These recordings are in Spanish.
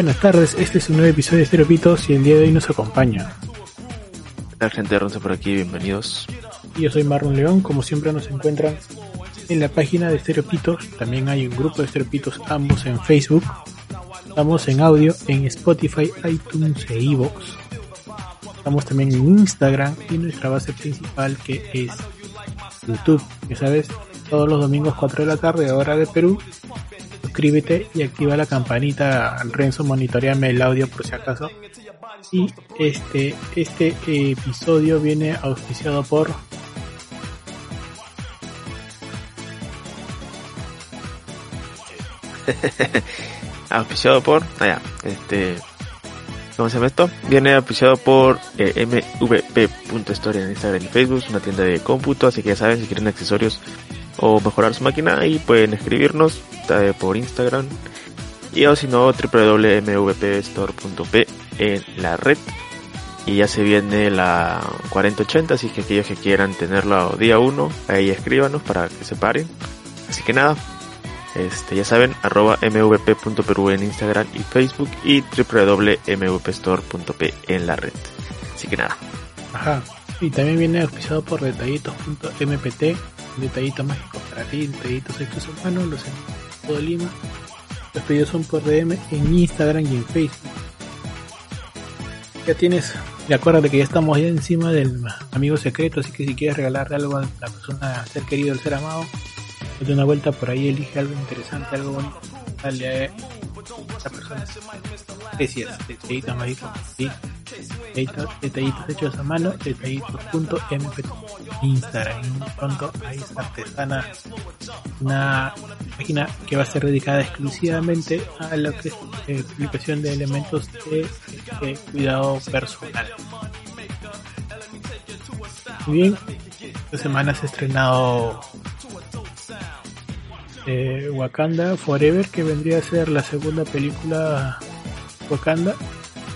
Buenas tardes, este es un nuevo episodio de Estereopitos y el día de hoy nos acompaña. ¿Qué tal gente de Ronce por aquí? Bienvenidos. Y Yo soy Marlon León, como siempre nos encuentran en la página de Estereopitos, también hay un grupo de Estereopitos ambos en Facebook, estamos en audio en Spotify, iTunes e iVoox. Estamos también en Instagram y nuestra base principal que es YouTube, que sabes, todos los domingos 4 de la tarde, hora de Perú. Suscríbete y activa la campanita, Renzo, monitoreame el audio por si acaso. Y este, este episodio viene auspiciado por Auspiciado por. Allá, este. ¿Cómo se llama esto? Viene auspiciado por eh, mvp.store en Instagram y Facebook, una tienda de cómputo, así que ya saben, si quieren accesorios o mejorar su máquina, ahí pueden escribirnos eh, por Instagram. Y o si no, www.mvpstore.p en la red. Y ya se viene la 4080, así que aquellos que quieran tenerlo día 1, ahí escríbanos para que se paren. Así que nada, este, ya saben, arroba mvp.peru en Instagram y Facebook y www.mvpstore.p en la red. Así que nada, Ajá. Y también viene auspiciado por detallitos.mpt, detallitos mágicos para ti, detallitos hechos a los en todo Lima. Los pedidos son por DM en Instagram y en Facebook. Ya tienes, y acuérdate que ya estamos ya encima del amigo secreto, así que si quieres regalarle algo a la persona, al ser querido, al ser amado, date una vuelta por ahí, elige algo interesante, algo bonito, dale a esa persona. Gracias, detallitos mágicos, sí. Detallitos, detallitos hechos a mano, detallitos.mpt Instagram. Pronto está artesana, una página que va a ser dedicada exclusivamente a lo que eh, publicación de elementos de eh, cuidado personal. Muy bien, esta semana se ha estrenado eh, Wakanda Forever, que vendría a ser la segunda película Wakanda,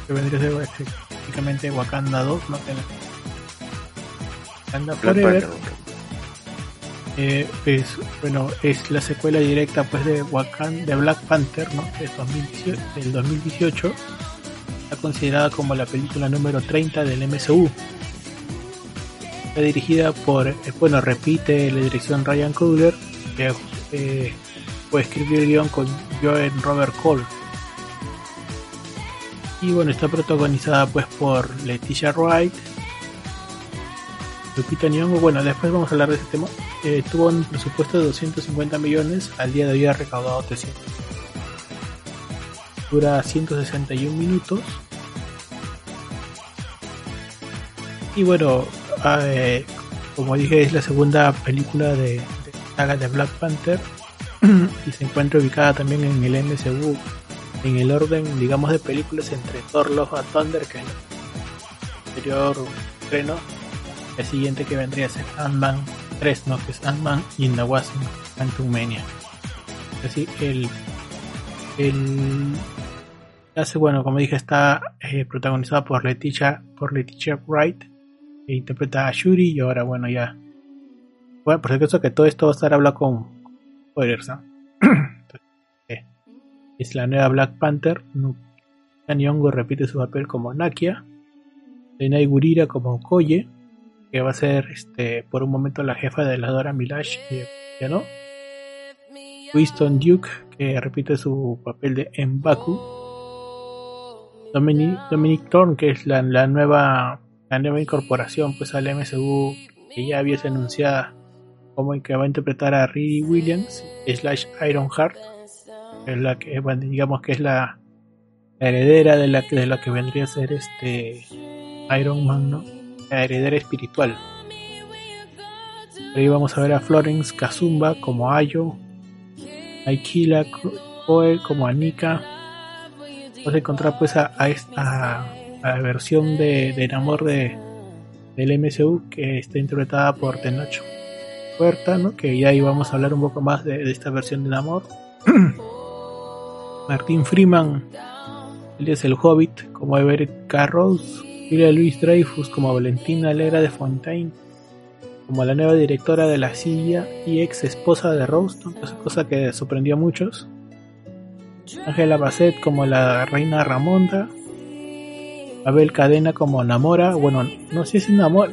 que vendría a ser prácticamente Wakanda 2, ¿no? Wakanda Forever. eh, es bueno es la secuela directa pues de Wakanda de Black Panther ¿no? de 2018 del 2018 está considerada como la película número 30 del MCU está dirigida por eh, bueno repite la dirección Ryan Coogler que eh, fue escribir el guion con Joel Robert Cole y bueno está protagonizada pues por Leticia Wright Lupita Nyong'o, bueno, después vamos a hablar de este tema. Eh, tuvo un presupuesto de 250 millones, al día de hoy ha recaudado 300. Dura 161 minutos. Y bueno, eh, como dije, es la segunda película de saga de Black Panther y se encuentra ubicada también en el MCU en el orden, digamos, de películas entre Thor Love Thunder, que el anterior el siguiente que vendría a ser Ant-Man 3, ¿no? Que es Ant-Man y the Wasp Quantum Mania. Así, el, el hace, bueno, como dije, está eh, protagonizada por Leticia, por Leticia Wright, que interpreta a Shuri, y ahora, bueno, ya. Bueno, por acaso que todo esto va a estar hablado con spoilers, eh, es la nueva Black Panther. Lupita Nyong'o repite su papel como Nakia. Denai Gurira como Koye que va a ser este por un momento la jefa de la Dora Milaje, eh, ya no. Winston Duke, que repite su papel de M'Baku. Dominic, Dominic Thorne, que es la, la nueva la nueva incorporación pues al MCU que ya había anunciada como que va a interpretar a Riri Williams slash Ironheart, que es la que digamos que es la heredera de la de lo que vendría a ser este Iron Man, ¿no? La heredera espiritual. Ahí vamos a ver a Florence Kazumba como Ayo, Aikila Koe como Anika. Vamos a encontrar pues a, esta versión de, de Namor de, del MCU que está interpretada por Tenoch Huerta, ¿no? que ya íbamos a hablar un poco más de, esta versión de Namor. Martín Freeman, es el Hobbit como Everett Carros, Julia Louis Dreyfus como Valentina Lera de Fontaine, como la nueva directora de La Silla y ex esposa de Roston, cosa que sorprendió a muchos. Ángela Bassett como la reina Ramonda, Abel Cadena como Namora, bueno, no sé si Namora,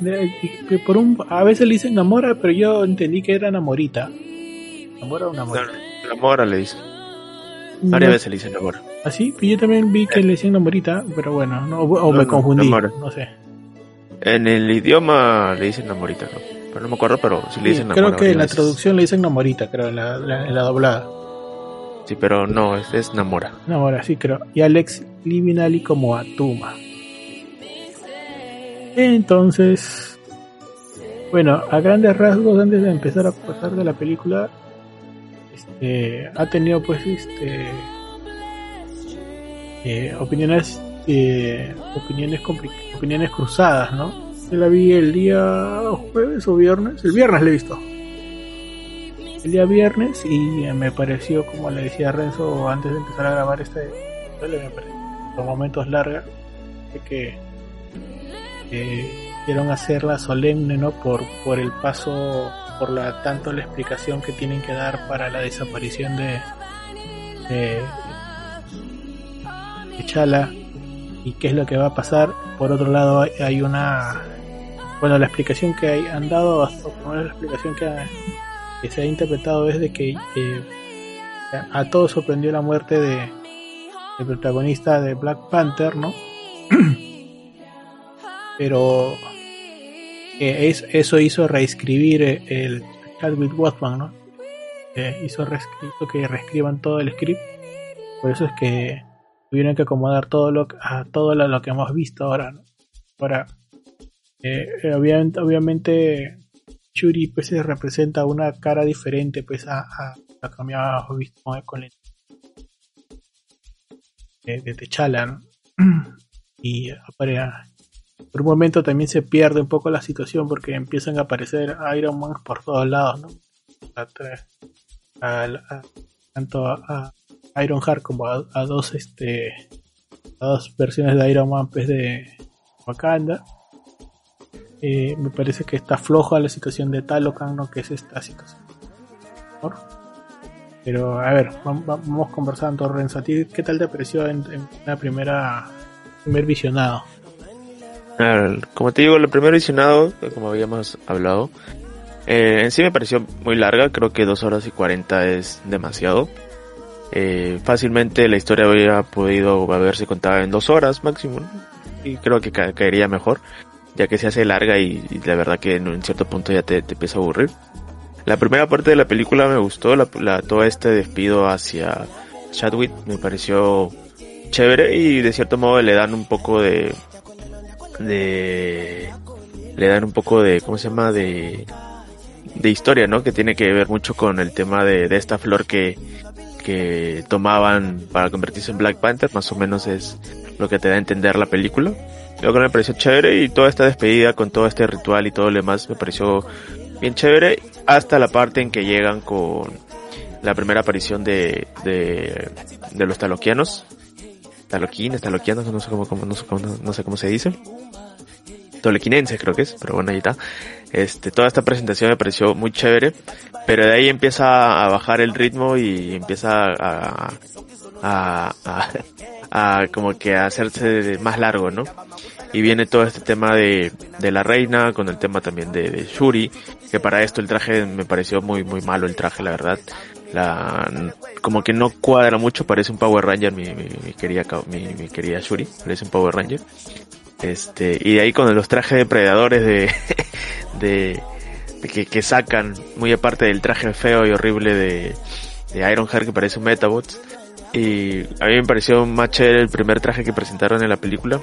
por un, a veces le dicen Namora, pero yo entendí que era Namorita. Namora o Namorita. No, Namora le dice. Varias veces le dicen Namora. ¿Ah, sí? Yo también vi que le decían Namorita, pero bueno, no, o No, me confundí, Namora. no sé. En el idioma le dicen Namorita, ¿no? Pero no me acuerdo, pero sí le Sí, dicen creo Namora. que en la veces. traducción le dicen Namorita, creo, en la, la- en la doblada. Sí, pero no, es, es Namora. Namora, sí, creo. Y Alex Livinali como Atuma. Entonces, bueno, a grandes rasgos, antes de empezar a pasar de la película, este, ha tenido pues este eh, opiniones eh, opiniones opiniones cruzadas, ¿no? Yo la vi el día jueves o viernes, el viernes la he visto. El día viernes y me pareció, como le decía Renzo antes de empezar a grabar este, me pareció por momentos larga, de que quisieron hacerla solemne, ¿no? Por, por el paso, por la tanto la explicación que tienen que dar para la desaparición de, de, de Chala y qué es lo que va a pasar. Por otro lado, hay, hay una, bueno, la explicación que hay, han dado, menos la explicación que, ha- que se ha interpretado es de que a todos sorprendió la muerte de el protagonista de Black Panther, ¿no? Pero eh, es- eso hizo reescribir eh, el Chadwick Boseman, ¿no? Eh, hizo, hizo que reescriban todo el script. Por eso es que tuvieron que acomodar todo lo a todo lo, que hemos visto ahora, ¿no? Ahora, obviamente, obviamente Shuri pues se representa una cara diferente pues a, a la que habíamos visto con- el de, de T'Challa, ¿no? y apare- por un momento también se pierde un poco la situación porque empiezan a aparecer Iron Man por todos lados, ¿no? A- a- tanto a, Iron Heart como a, dos este a dos versiones de Iron Man pues de Wakanda. Eh, me parece que está floja la situación de Talocan, ¿no? Que es esta situación. Pero a ver, vam- vam- vamos conversando, Renzo. ¿A ti qué tal te pareció en, en la primera primer visionado? Como te digo, el primer visionado, como habíamos hablado, eh, en sí me pareció muy larga, creo que dos horas y 40 es demasiado. Eh, fácilmente la historia habría podido haberse contado en dos horas máximo, y creo que ca- caería mejor, ya que se hace larga y, y la verdad que en un cierto punto ya te, te empieza a aburrir. La primera parte de la película me gustó, la, la- todo este despido hacia Chadwick me pareció chévere y de cierto modo le dan un poco de de le dan un poco de cómo se llama de de historia no que tiene que ver mucho con el tema de, de esta flor que que tomaban para convertirse en Black Panther más o menos es lo que te da a entender la película. Lo que me pareció chévere y toda esta despedida con todo este ritual y todo lo demás me pareció bien chévere hasta la parte en que llegan con la primera aparición de de, los taloquianos. Taloquines, taloquianos, no sé cómo, cómo- no sé cómo, no sé cómo se dice. Tolequinense creo que es, pero bueno, ahí está. Este, toda esta presentación me pareció muy chévere, pero de ahí empieza a bajar el ritmo y empieza a, a, a, a como que a hacerse más largo, ¿no? Y viene todo este tema de, de la reina, con el tema también de, de Shuri, que para esto el traje me pareció muy, muy malo el traje, la verdad. La, como que no cuadra mucho, parece un Power Ranger, mi, mi, mi querida, mi, mi querida Shuri, parece un Power Ranger. Este, y de ahí con los trajes depredadores de, de, de que, sacan, muy aparte del traje feo y horrible de, de Ironheart que parece un Metabots, Y a mí me pareció más chévere el primer traje que presentaron en la película.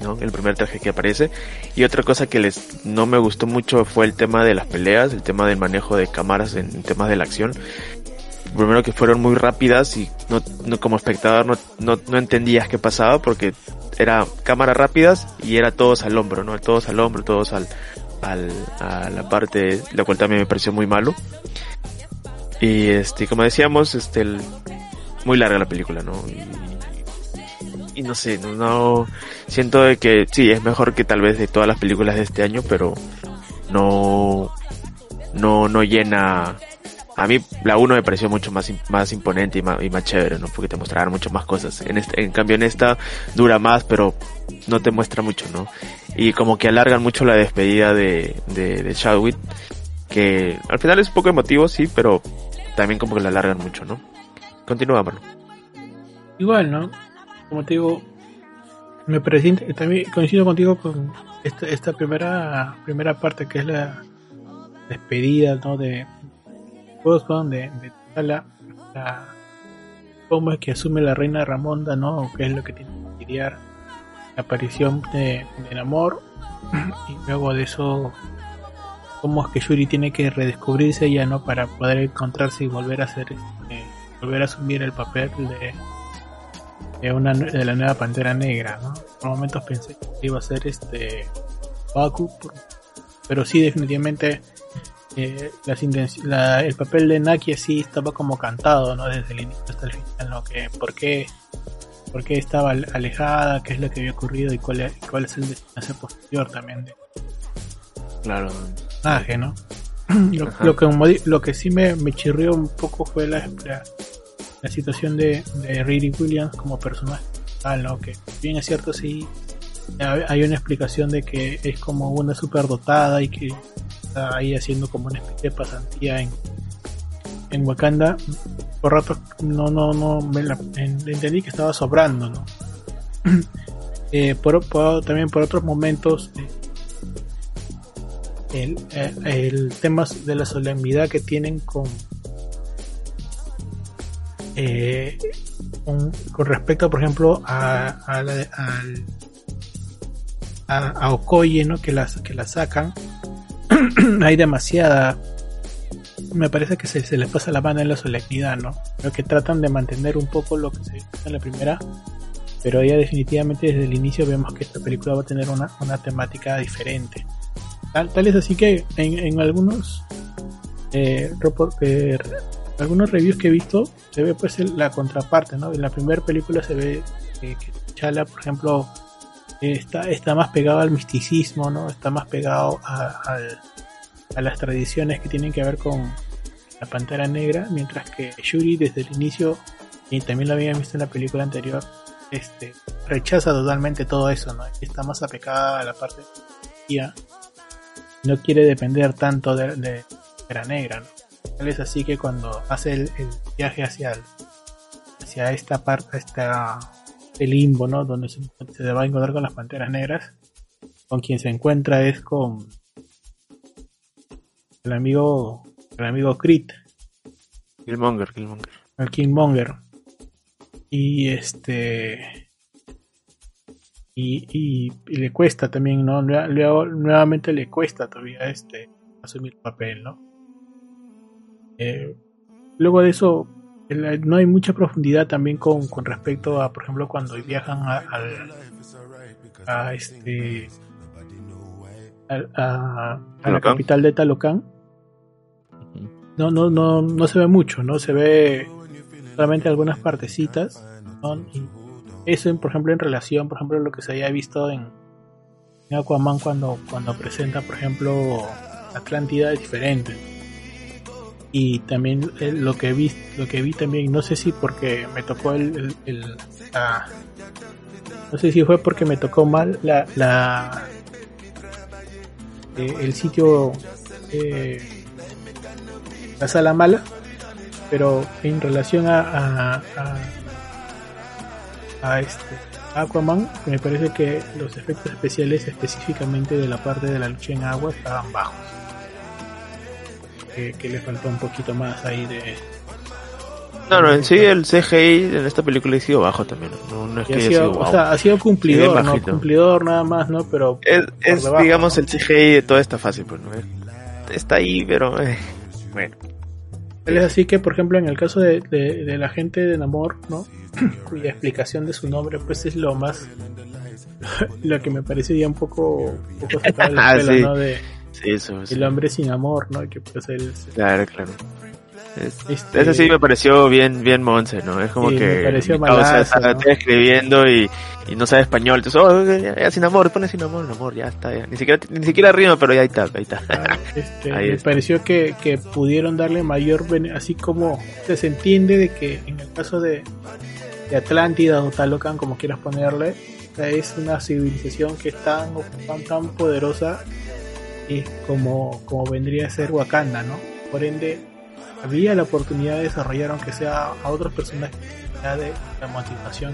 ¿no? El primer traje que aparece. Y otra cosa que les no me gustó mucho fue el tema de las peleas, el tema del manejo de cámaras en, temas de la acción. Primero que fueron muy rápidas y no, no como espectador no, no, no entendías qué pasaba porque era cámaras rápidas y era todos al hombro, ¿no? Todos al hombro, todos al, al, a la parte, la cual también me pareció muy malo. Y este, como decíamos, este, muy larga la película, ¿no? Y, no sé, no, no, siento de que sí, es mejor que tal vez de todas las películas de este año, pero no, no, no llena, a mí la 1 me pareció mucho más, más imponente y más, y más chévere, ¿no? Porque te mostraron mucho más cosas. En, este, en cambio en esta dura más, pero no te muestra mucho, ¿no? Y como que alargan mucho la despedida de, de, de Chadwick, que al final es un poco emotivo, sí, pero también como que la alargan mucho, ¿no? Continúa, Manu. Igual, ¿no? Como te digo, me parece, también coincido contigo con esta, esta primera primera parte que es la despedida, ¿no? De Boston, de, de la, cómo es que asume la reina Ramonda, ¿no? qué es lo que tiene que lidiar la aparición de, del amor y luego de eso cómo es que Yuri tiene que redescubrirse ya no para poder encontrarse y volver a ser eh, volver a asumir el papel de de una de la nueva Pantera Negra, ¿no? Por momentos pensé que iba a ser este Baku, pero sí definitivamente eh, las la, el papel de Naki así estaba como cantado, ¿no? Desde el inicio hasta el final, ¿no? Que por qué, por qué estaba alejada, qué es lo que había ocurrido y cuál es, cuál es el destino posterior también de claro personaje, ¿no? Lo, lo, que, lo que sí me, me chirrió un poco fue la, la, la situación de, de Riri Williams como personaje ¿no? que bien es cierto sí hay una explicación de que es como una superdotada y que ahí haciendo como una especie de pasantía en, en Wakanda. Por rato no no no me la, entendí que estaba sobrando no eh, por, también por otros momentos eh, el, eh, el tema de la solemnidad que tienen con con, con, respecto, por ejemplo, a, a, la, a, a Okoye, ¿no? que, las, que la sacan, hay demasiada. Me parece que se, se les pasa la mano en la solemnidad, ¿no? Creo que tratan de mantener un poco lo que se hizo en la primera, pero ya definitivamente desde el inicio vemos que esta película va a tener una, una temática diferente. Tal, tal, es así que en, en algunos eh, eh, algunos reviews que he visto se ve pues la contraparte, ¿no? En la primera película se ve eh, que Chala, por ejemplo, está, está más pegado al misticismo, ¿no? Está más pegado a, a, las tradiciones que tienen que ver con la Pantera Negra, mientras que Shuri desde el inicio, y también lo había visto en la película anterior, este, rechaza totalmente todo eso, ¿no? Está más apegada a la parte de no quiere depender tanto de, de, la negra, ¿no? es así que cuando hace el, el viaje hacia el, hacia esta parte, esta el limbo, ¿no? Donde se, se, va a encontrar con las panteras negras, con quien se encuentra es con el amigo, el amigo Crit. Killmonger, Killmonger. El Killmonger. Y este y, y, y, le cuesta también, ¿no? nuevamente le cuesta todavía este asumir el papel, ¿no? Eh, luego de eso, no hay mucha profundidad también con, con respecto a, por ejemplo, cuando viajan a, a, a este a, a la capital de Talocan. No, no, no, no se ve mucho, no se ve solamente algunas partecitas. ¿no? Y eso, por ejemplo, en relación, por ejemplo, lo que se haya visto en, en Aquaman cuando, cuando presenta, por ejemplo, Atlántida es diferente y también eh, lo que vi lo que vi también no sé si porque me tocó el, la, no sé si fue porque me tocó mal la, la eh, el sitio eh, la sala mala pero en relación a a, a, a este Aquaman me parece que los efectos especiales específicamente de la parte de la lucha en agua estaban bajos que, que, le faltó un poquito más ahí de No, no, en sí el CGI en esta película ha sido bajo también. No, no es que ha haya sido, sido o sea, ha sido cumplidor, ¿no? Cumplidor nada más, ¿no? Pero es, es, debajo, digamos, ¿no? el CGI de toda esta fase, pues, ¿no? Está ahí, pero, eh, bueno. Él es así que, por ejemplo, en el caso de, de, de la gente de Namor, ¿no? Cuya explicación de su nombre, pues es lo más. lo que me parece ya un poco. Un poco sacado de la Ah, escuela, sí. ¿no? De eso, sí. el hombre sin amor, ¿no? Que pues él. Claro, claro. Es- Este- Ese sí me pareció bien, bien monce, ¿no? Es como Sí, que... me pareció o sea, malazo, está, ¿no? está escribiendo y, y no sabe español. Entonces, oh, ya, ya, sin amor, pone sin amor, amor, ya está. Ya. Ni siquiera ni siquiera rima, pero ya ahí está, ahí está. Ah, este, Ahí me está. pareció que, que pudieron darle mayor bene- así como se entiende de que en el caso de, de Atlántida o Talocan como quieras ponerle es una civilización que es tan, tan, tan poderosa y como, como vendría a ser Wakanda ¿no? por ende había la oportunidad de desarrollar aunque sea a otros personajes de la motivación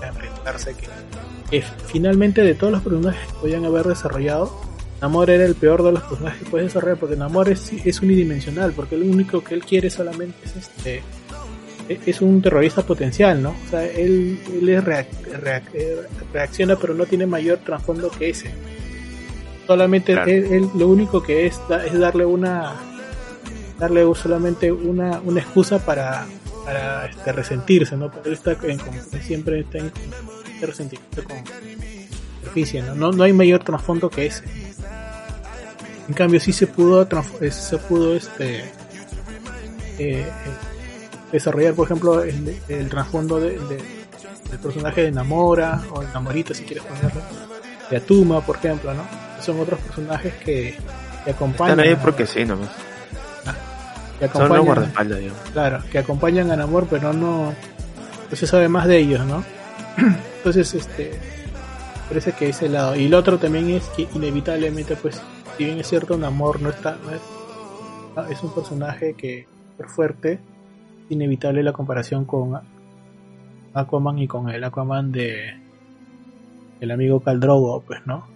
de enfrentarse que, finalmente de todos los personajes que podían haber desarrollado Namor era el peor de los personajes que puedes desarrollar porque Namor es, es unidimensional, porque lo único que él quiere solamente es este e- es un terrorista potencial, ¿no? O sea, él, él es reac- reac- eh, reacciona pero no tiene mayor trasfondo que ese. Solamente Claro. él, él lo único que es da- es darle una darle solamente una, una excusa para, para este, resentirse, ¿no? Porque él está en, siempre está en con- resentimiento con superficie, ¿no? ¿no? No hay mayor trasfondo que ese. En cambio sí se pudo eh, se pudo este eh, desarrollar por ejemplo el, el trasfondo de, de- del personaje de Namora o el Namorita si quieres ponerlo de Atuma por ejemplo no son otros personajes que, que acompañan Están ahí porque sí, nomás. que Son los acompañan, guardaespaldas, digamos. claro que acompañan a Namor pero no no se sabe más de ellos no entonces este parece que ese lado y el otro también es que inevitablemente pues si bien es cierto Namor no está no es, no, es un personaje que es fuerte inevitable la comparación con Aquaman y con el Aquaman de el amigo Caldrogo pues no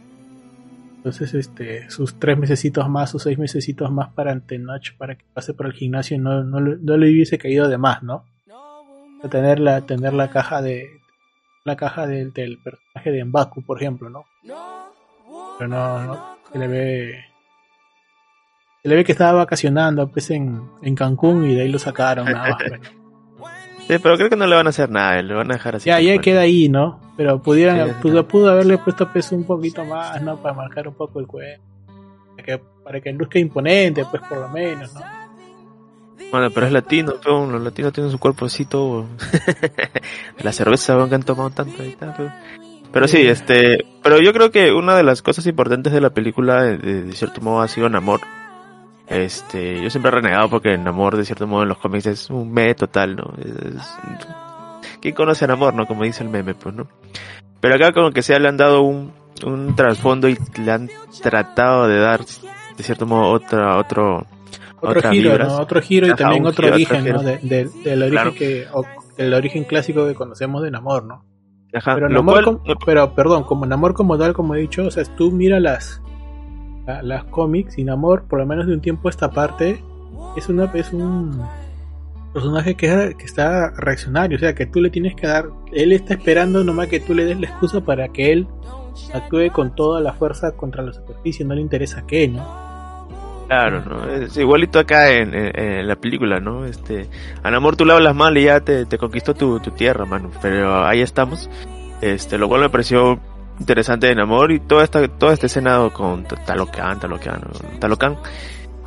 entonces este sus tres mesecitos más sus seis mesecitos más para Antenach para que pase por el gimnasio no, no, le- no le hubiese caído de más no tener la tener la caja de la caja del, del personaje de Mbaku por ejemplo no pero no, no se le ve se le ve que estaba vacacionando pues en, en Cancún y de ahí lo sacaron nada más pues. Sí, pero creo que no le van a hacer nada, le van a dejar así. ya ya queda ahí no pero pudieran Sí, pudo, pudo haberle puesto peso un poquito más no para marcar un poco el cuello para que, para que luzca imponente pues por lo menos no Bueno, pero es latino, pero los latinos tienen su cuerpo así todo. la cerveza van que han tomado tanto y tal. Pero, pero sí, este, pero yo creo que una de las cosas importantes de la película, de, de- de cierto modo, ha sido Namor. Este, yo siempre he renegado porque Namor, de cierto modo, en los cómics es un meme total, ¿no? Es- ¿Quién conoce a Namor, no? Como dice el meme, pues, ¿no? Pero acá como que se le han dado un, un trasfondo y le han tratado de dar, de cierto modo, otra, otro, otro giro. ¿no? otro giro y Ajá, también otro giro, origen otro ¿no? De- de- del origen Claro. que o- el origen clásico que conocemos de Namor no Ajá, pero Namor cual, com- pero perdón como Namor como tal como he dicho o sea tú mira las la- las cómics y Namor por lo menos de un tiempo a esta parte es una es un personaje que, que está reaccionario o sea que tú le tienes que dar él está esperando nomás que tú le des la excusa para que él actúe con toda la fuerza contra la superficie no le interesa qué no Claro, ¿no? Es igualito acá en, la película, ¿no? Este, a Namor tú le hablas mal y ya te, te conquistó tu, tu tierra, mano. Pero ahí estamos. Este, lo cual me pareció interesante de Namor y toda esta, toda esta escena con Talocan, Talocan. Talocan,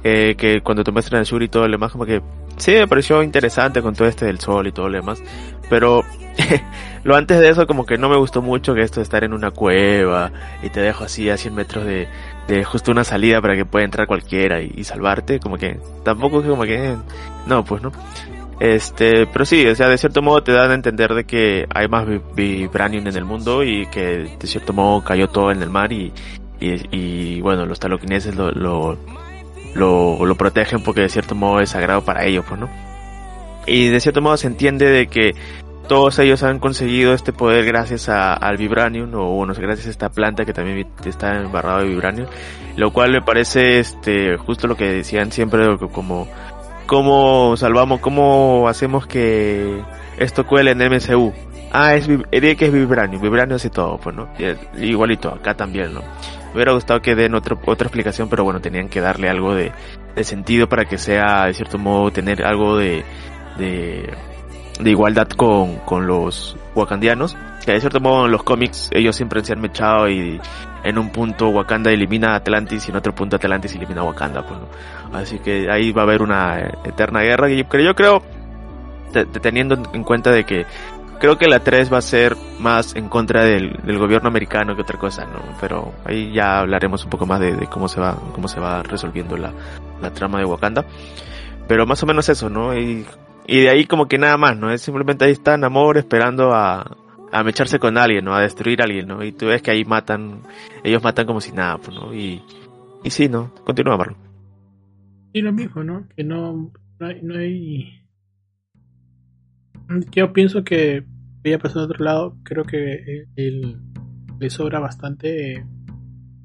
eh, que cuando te muestran el sur y todo lo demás, como que sí me pareció interesante con todo este del sol y todo lo demás. Pero lo antes de eso como que no me gustó mucho que esto de estar en una cueva y te dejo así a 100 metros de, de justo una salida para que pueda entrar cualquiera y, y salvarte, como que tampoco es como que, eh, no, pues no. Este, pero sí, o sea, de cierto modo te dan a entender de que hay más vi- vibranium en el mundo y que de cierto modo cayó todo en el mar y, y, bueno, los taloquineses lo, lo, lo, lo protegen porque de cierto modo es sagrado para ellos, pues no. Y de cierto modo se entiende de que todos ellos han conseguido este poder gracias al vibranium o bueno, gracias a esta planta que también está embarrado de vibranium, lo cual me parece este justo lo que decían siempre como cómo salvamos, cómo hacemos que esto cuele en MCU. Ah, es, vib- diría que es Vibranium, Vibranium hace todo, pues, ¿no? Eh, Igualito, acá también, ¿no? Me hubiera gustado que den otro, otra explicación, pero bueno, tenían que darle algo de, de sentido para que sea, de cierto modo, tener algo de, de, de igualdad con, con los wakandianos. Que de cierto modo en los cómics ellos siempre se han mechado y en un punto Wakanda elimina a Atlantis y en otro punto Atlantis elimina a Wakanda, pues. Así que ahí va a haber una eterna guerra. Y yo creo, te- teniendo en cuenta de que creo que la 3 va a ser más en contra del, gobierno americano que otra cosa, ¿no? Pero ahí ya hablaremos un poco más de, cómo se va, cómo se va resolviendo la, trama de Wakanda. Pero más o menos eso, ¿no? Y, y de ahí como que nada más, ¿no? Es simplemente ahí está Namor esperando a, a mecharse con alguien, ¿no? A destruir a alguien, ¿no? Y tú ves que ahí matan, ellos matan como si nada, pues, ¿no? Y, y sí, ¿no? Continúa, Marlon. Y lo mismo, ¿no? Que no, no hay, no hay- Yo pienso que voy a pasar a otro lado. Creo que el, el- le sobra bastante.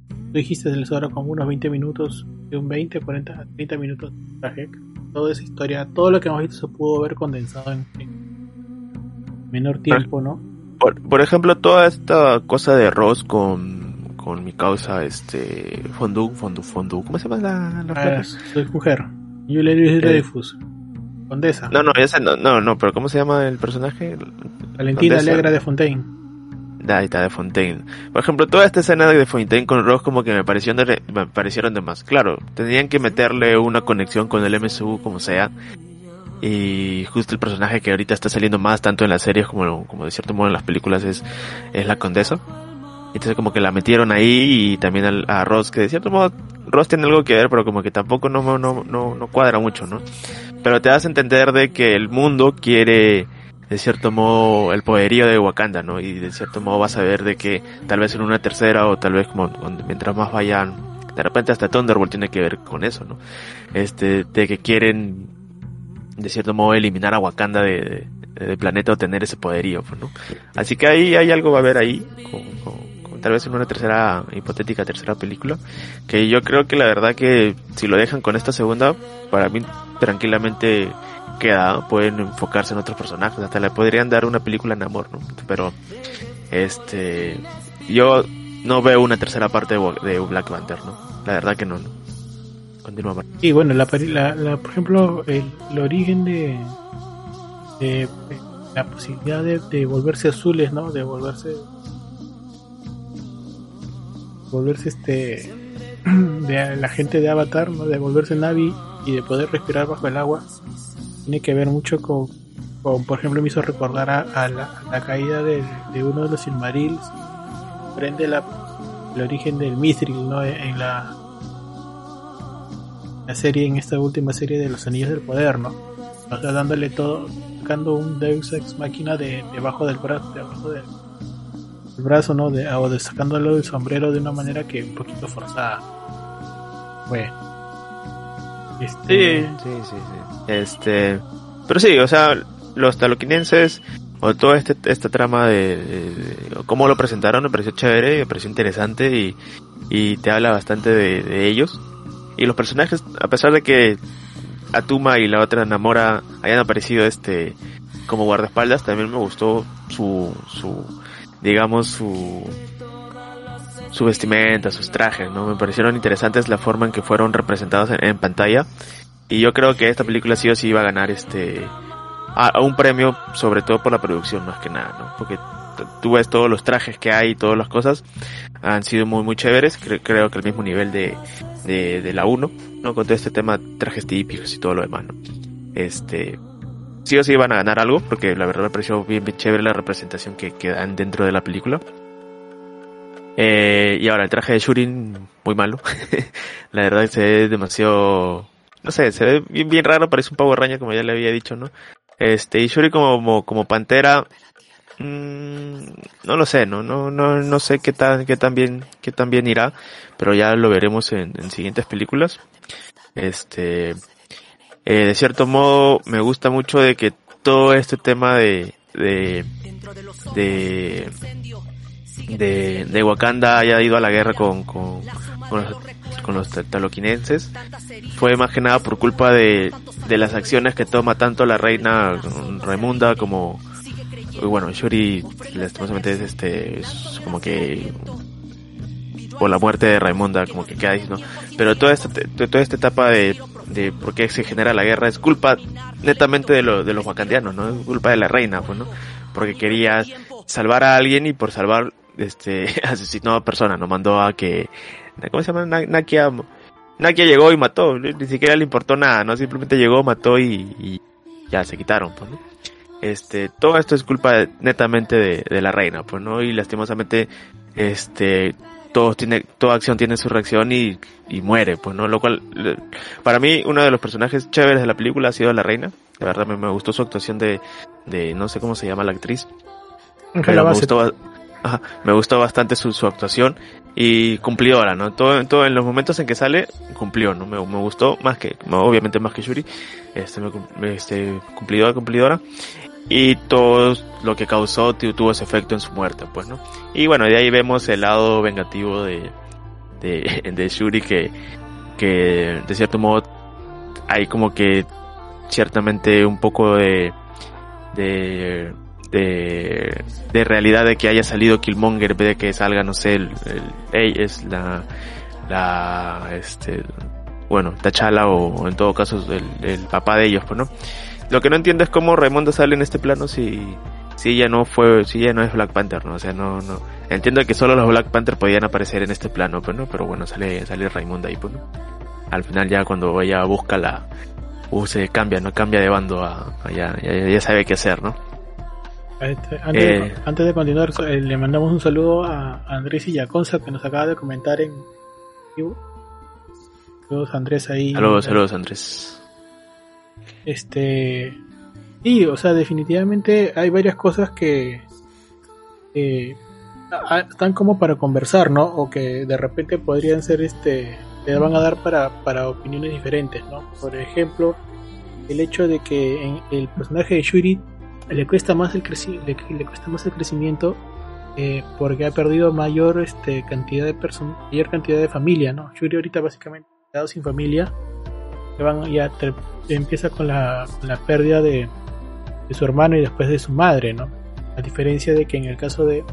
Tú dijiste le sobra como unos 20 minutos, de un 20, 40, 30 minutos de traje. Toda esa historia, todo lo que hemos visto se pudo ver condensado en, en menor tiempo, ¿no? Por, por ejemplo, toda esta cosa de Ross con, con mi causa, este, Fondue, Fondue, Fondue, ¿cómo se llama la, la Ah, soy mujer. Julia Louis Dreyfus. Condesa. No, no, no, no, no, pero ¿cómo se llama el personaje? Valentina Condesa. Alegra de Fontaine. Ahí está, de Fontaine. Por ejemplo, toda esta escena de Fontaine con Ross como que me parecieron de, me parecieron de más. Claro, tenían que meterle una conexión con el MSU como sea. Y justo el personaje que ahorita está saliendo más tanto en las series como, como de cierto modo en las películas es, es la condesa. Entonces como que la metieron ahí y también al- a Ross, que de cierto modo Ross tiene algo que ver, pero como que tampoco no, no, no, no cuadra mucho, ¿no? Pero te das a entender de que el mundo quiere de cierto modo el poderío de Wakanda, ¿no? Y de cierto modo vas a ver de que tal vez en una tercera o tal vez como mientras más vayan, de repente hasta Thunderbolt tiene que ver con eso, ¿no? Este, de que quieren de cierto modo eliminar a Wakanda de, planeta o tener ese poderío, pues, ¿no? Así que ahí hay algo va a haber ahí, con, tal vez en una tercera, hipotética tercera película, que yo creo que la verdad que si lo dejan con esta segunda, para mí tranquilamente queda, pueden enfocarse en otros personajes, hasta le podrían dar una película en amor, ¿no? Pero, este, yo no veo una tercera parte de, de Black Panther, ¿no? La verdad que no, no. Mar- Y bueno, la, la, la- por ejemplo, el, origen de, de la posibilidad de, de volverse azules, ¿no? De volverse volverse este de la gente de Avatar, ¿no? De volverse Navi y de poder respirar bajo el agua tiene que ver mucho con, con, por ejemplo, me hizo recordar a, a la, a la caída de, de uno de los Silmarils, prende la, el origen del Mithril, ¿no? En la la serie, en esta última serie de los Anillos del Poder, ¿no? O sea, dándole todo, sacando un Deus Ex Máquina de debajo del brazo, debajo del, del brazo, ¿no? De, o de sacándolo del sombrero de una manera que un poquito forzada. Bueno. Este, Sí, sí, sí, sí. Este, pero sí, o sea, los taloquinenses o toda este, esta trama de, de- de- cómo lo presentaron me pareció chévere, me pareció interesante y, y te habla bastante de, de ellos. Y los personajes, a pesar de que Atuma y la otra Namora hayan aparecido este como guardaespaldas, también me gustó su, su, digamos, su, su vestimenta, sus trajes, ¿no? Me parecieron interesantes la forma en que fueron representados en, en pantalla. Y yo creo que esta película sí o sí iba a ganar este a, un premio, sobre todo por la producción más que nada, ¿no? Porque tú ves todos los trajes que hay y todas las cosas han sido muy muy chéveres, Cre- creo que al mismo nivel de, de, de la 1, ¿no? Con todo este tema trajes típicos y todo lo demás, ¿no? Este sí o sí iban a ganar algo, porque la verdad me pareció bien, bien chévere la representación que, que dan dentro de la película. Eh, y ahora el traje de Shurin, muy malo. la verdad se ve demasiado, no sé, se ve bien, bien raro, parece un pavo raña como ya le había dicho, ¿no? Este, y Shuri como, como pantera, mm, no lo sé, no, no, no, no sé qué tan, qué tan bien, qué tan bien irá, pero ya lo veremos en, en siguientes películas. Este, eh, de cierto modo me gusta mucho de que todo este tema de, de, de, de, de Wakanda haya ido a la guerra con, con, con los, con los taloquinenses fue más que nada por culpa de, de las acciones que toma tanto la reina Raimunda como bueno Shuri lastimosamente es este es como que por la muerte de Raimunda como que queda ahí, ¿no? pero toda esta toda esta etapa de, de por qué se genera la guerra es culpa netamente de, lo, de los wakandianos no es culpa de la reina pues no porque quería salvar a alguien y por salvar este asesinó a persona no mandó a que ¿cómo se llama? Na- Nakia Nakia llegó y mató. Ni siquiera le importó nada no simplemente llegó mató y, y ya se quitaron pues no este todo esto es culpa netamente de, de la reina pues no y lastimosamente este todo tiene toda acción tiene su reacción y, y muere pues no lo cual para mí uno de los personajes chéveres de la película ha sido la reina la verdad me, me gustó su actuación de de no sé cómo se llama la actriz pero me gustó, ajá, me gustó bastante su, su actuación y cumplidora, ¿no? Todo, todo en los momentos en que sale cumplió, ¿no? Me, me gustó más que, obviamente más que Shuri, este, me, este, cumplidora, cumplidora y todo lo que causó tu- tuvo ese efecto en su muerte, pues, ¿no? Y bueno, de ahí vemos el lado vengativo de, de, de Shuri que, que de cierto modo hay como que ciertamente un poco de, de, de, de realidad de que haya salido Killmonger en de que salga, no sé, el, el es la, la, este, bueno, T'Challa o en todo caso el, el papá de ellos, pues, ¿no? Lo que no entiendo es cómo Raimundo sale en este plano si, si ella no fue, si ella no es Black Panther, ¿no? O sea, no, no, entiendo que solo los Black Panther podían aparecer en este plano, pues, ¿no? Pero bueno, sale, sale Raimundo ahí, pues, ¿no? Al final ya cuando ella busca la, uh, se cambia, ¿no? Cambia de bando a, a ya, ya, ya sabe qué hacer, ¿no? Este, antes, Eh. de, antes de continuar, eh, le mandamos un saludo a Andrés Illaconza que nos acaba de comentar en vivo. Saludos Andrés ahí. Saludos, saludos Andrés. Este. Sí, o sea, definitivamente hay varias cosas que. que a- a- están como para conversar, ¿no? O que de repente podrían ser este. le van a dar para, para opiniones diferentes, ¿no? Por ejemplo, el hecho de que en el personaje de Shuri le cuesta más el creci- le, le cuesta más el crecimiento eh, porque ha perdido mayor este cantidad de mayor cantidad de familia, ¿no? Shuri ahorita básicamente quedado sin familia, van ya empieza con la, con la pérdida de, de su hermano y después de su madre, ¿no? A diferencia de que en el caso de,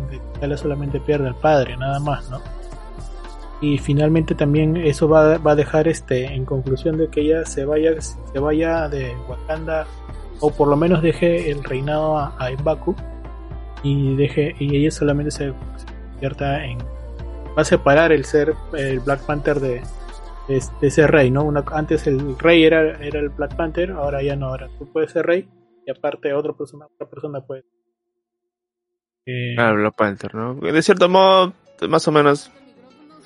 de solamente pierde al padre, nada más, ¿no? Y finalmente también eso va, va a dejar este en conclusión de que ella se vaya se vaya de Wakanda o por lo menos deje el reinado a, a M'Baku y deje y ella solamente se, se convierta en va a separar el ser el Black Panther de, de ese rey, ¿no? Una, antes el rey era, era el Black Panther, ahora ya no, ahora tú puedes ser rey y aparte otra persona, otra persona puede. Eh, Ah, Black Panther, ¿no? De cierto modo, más o menos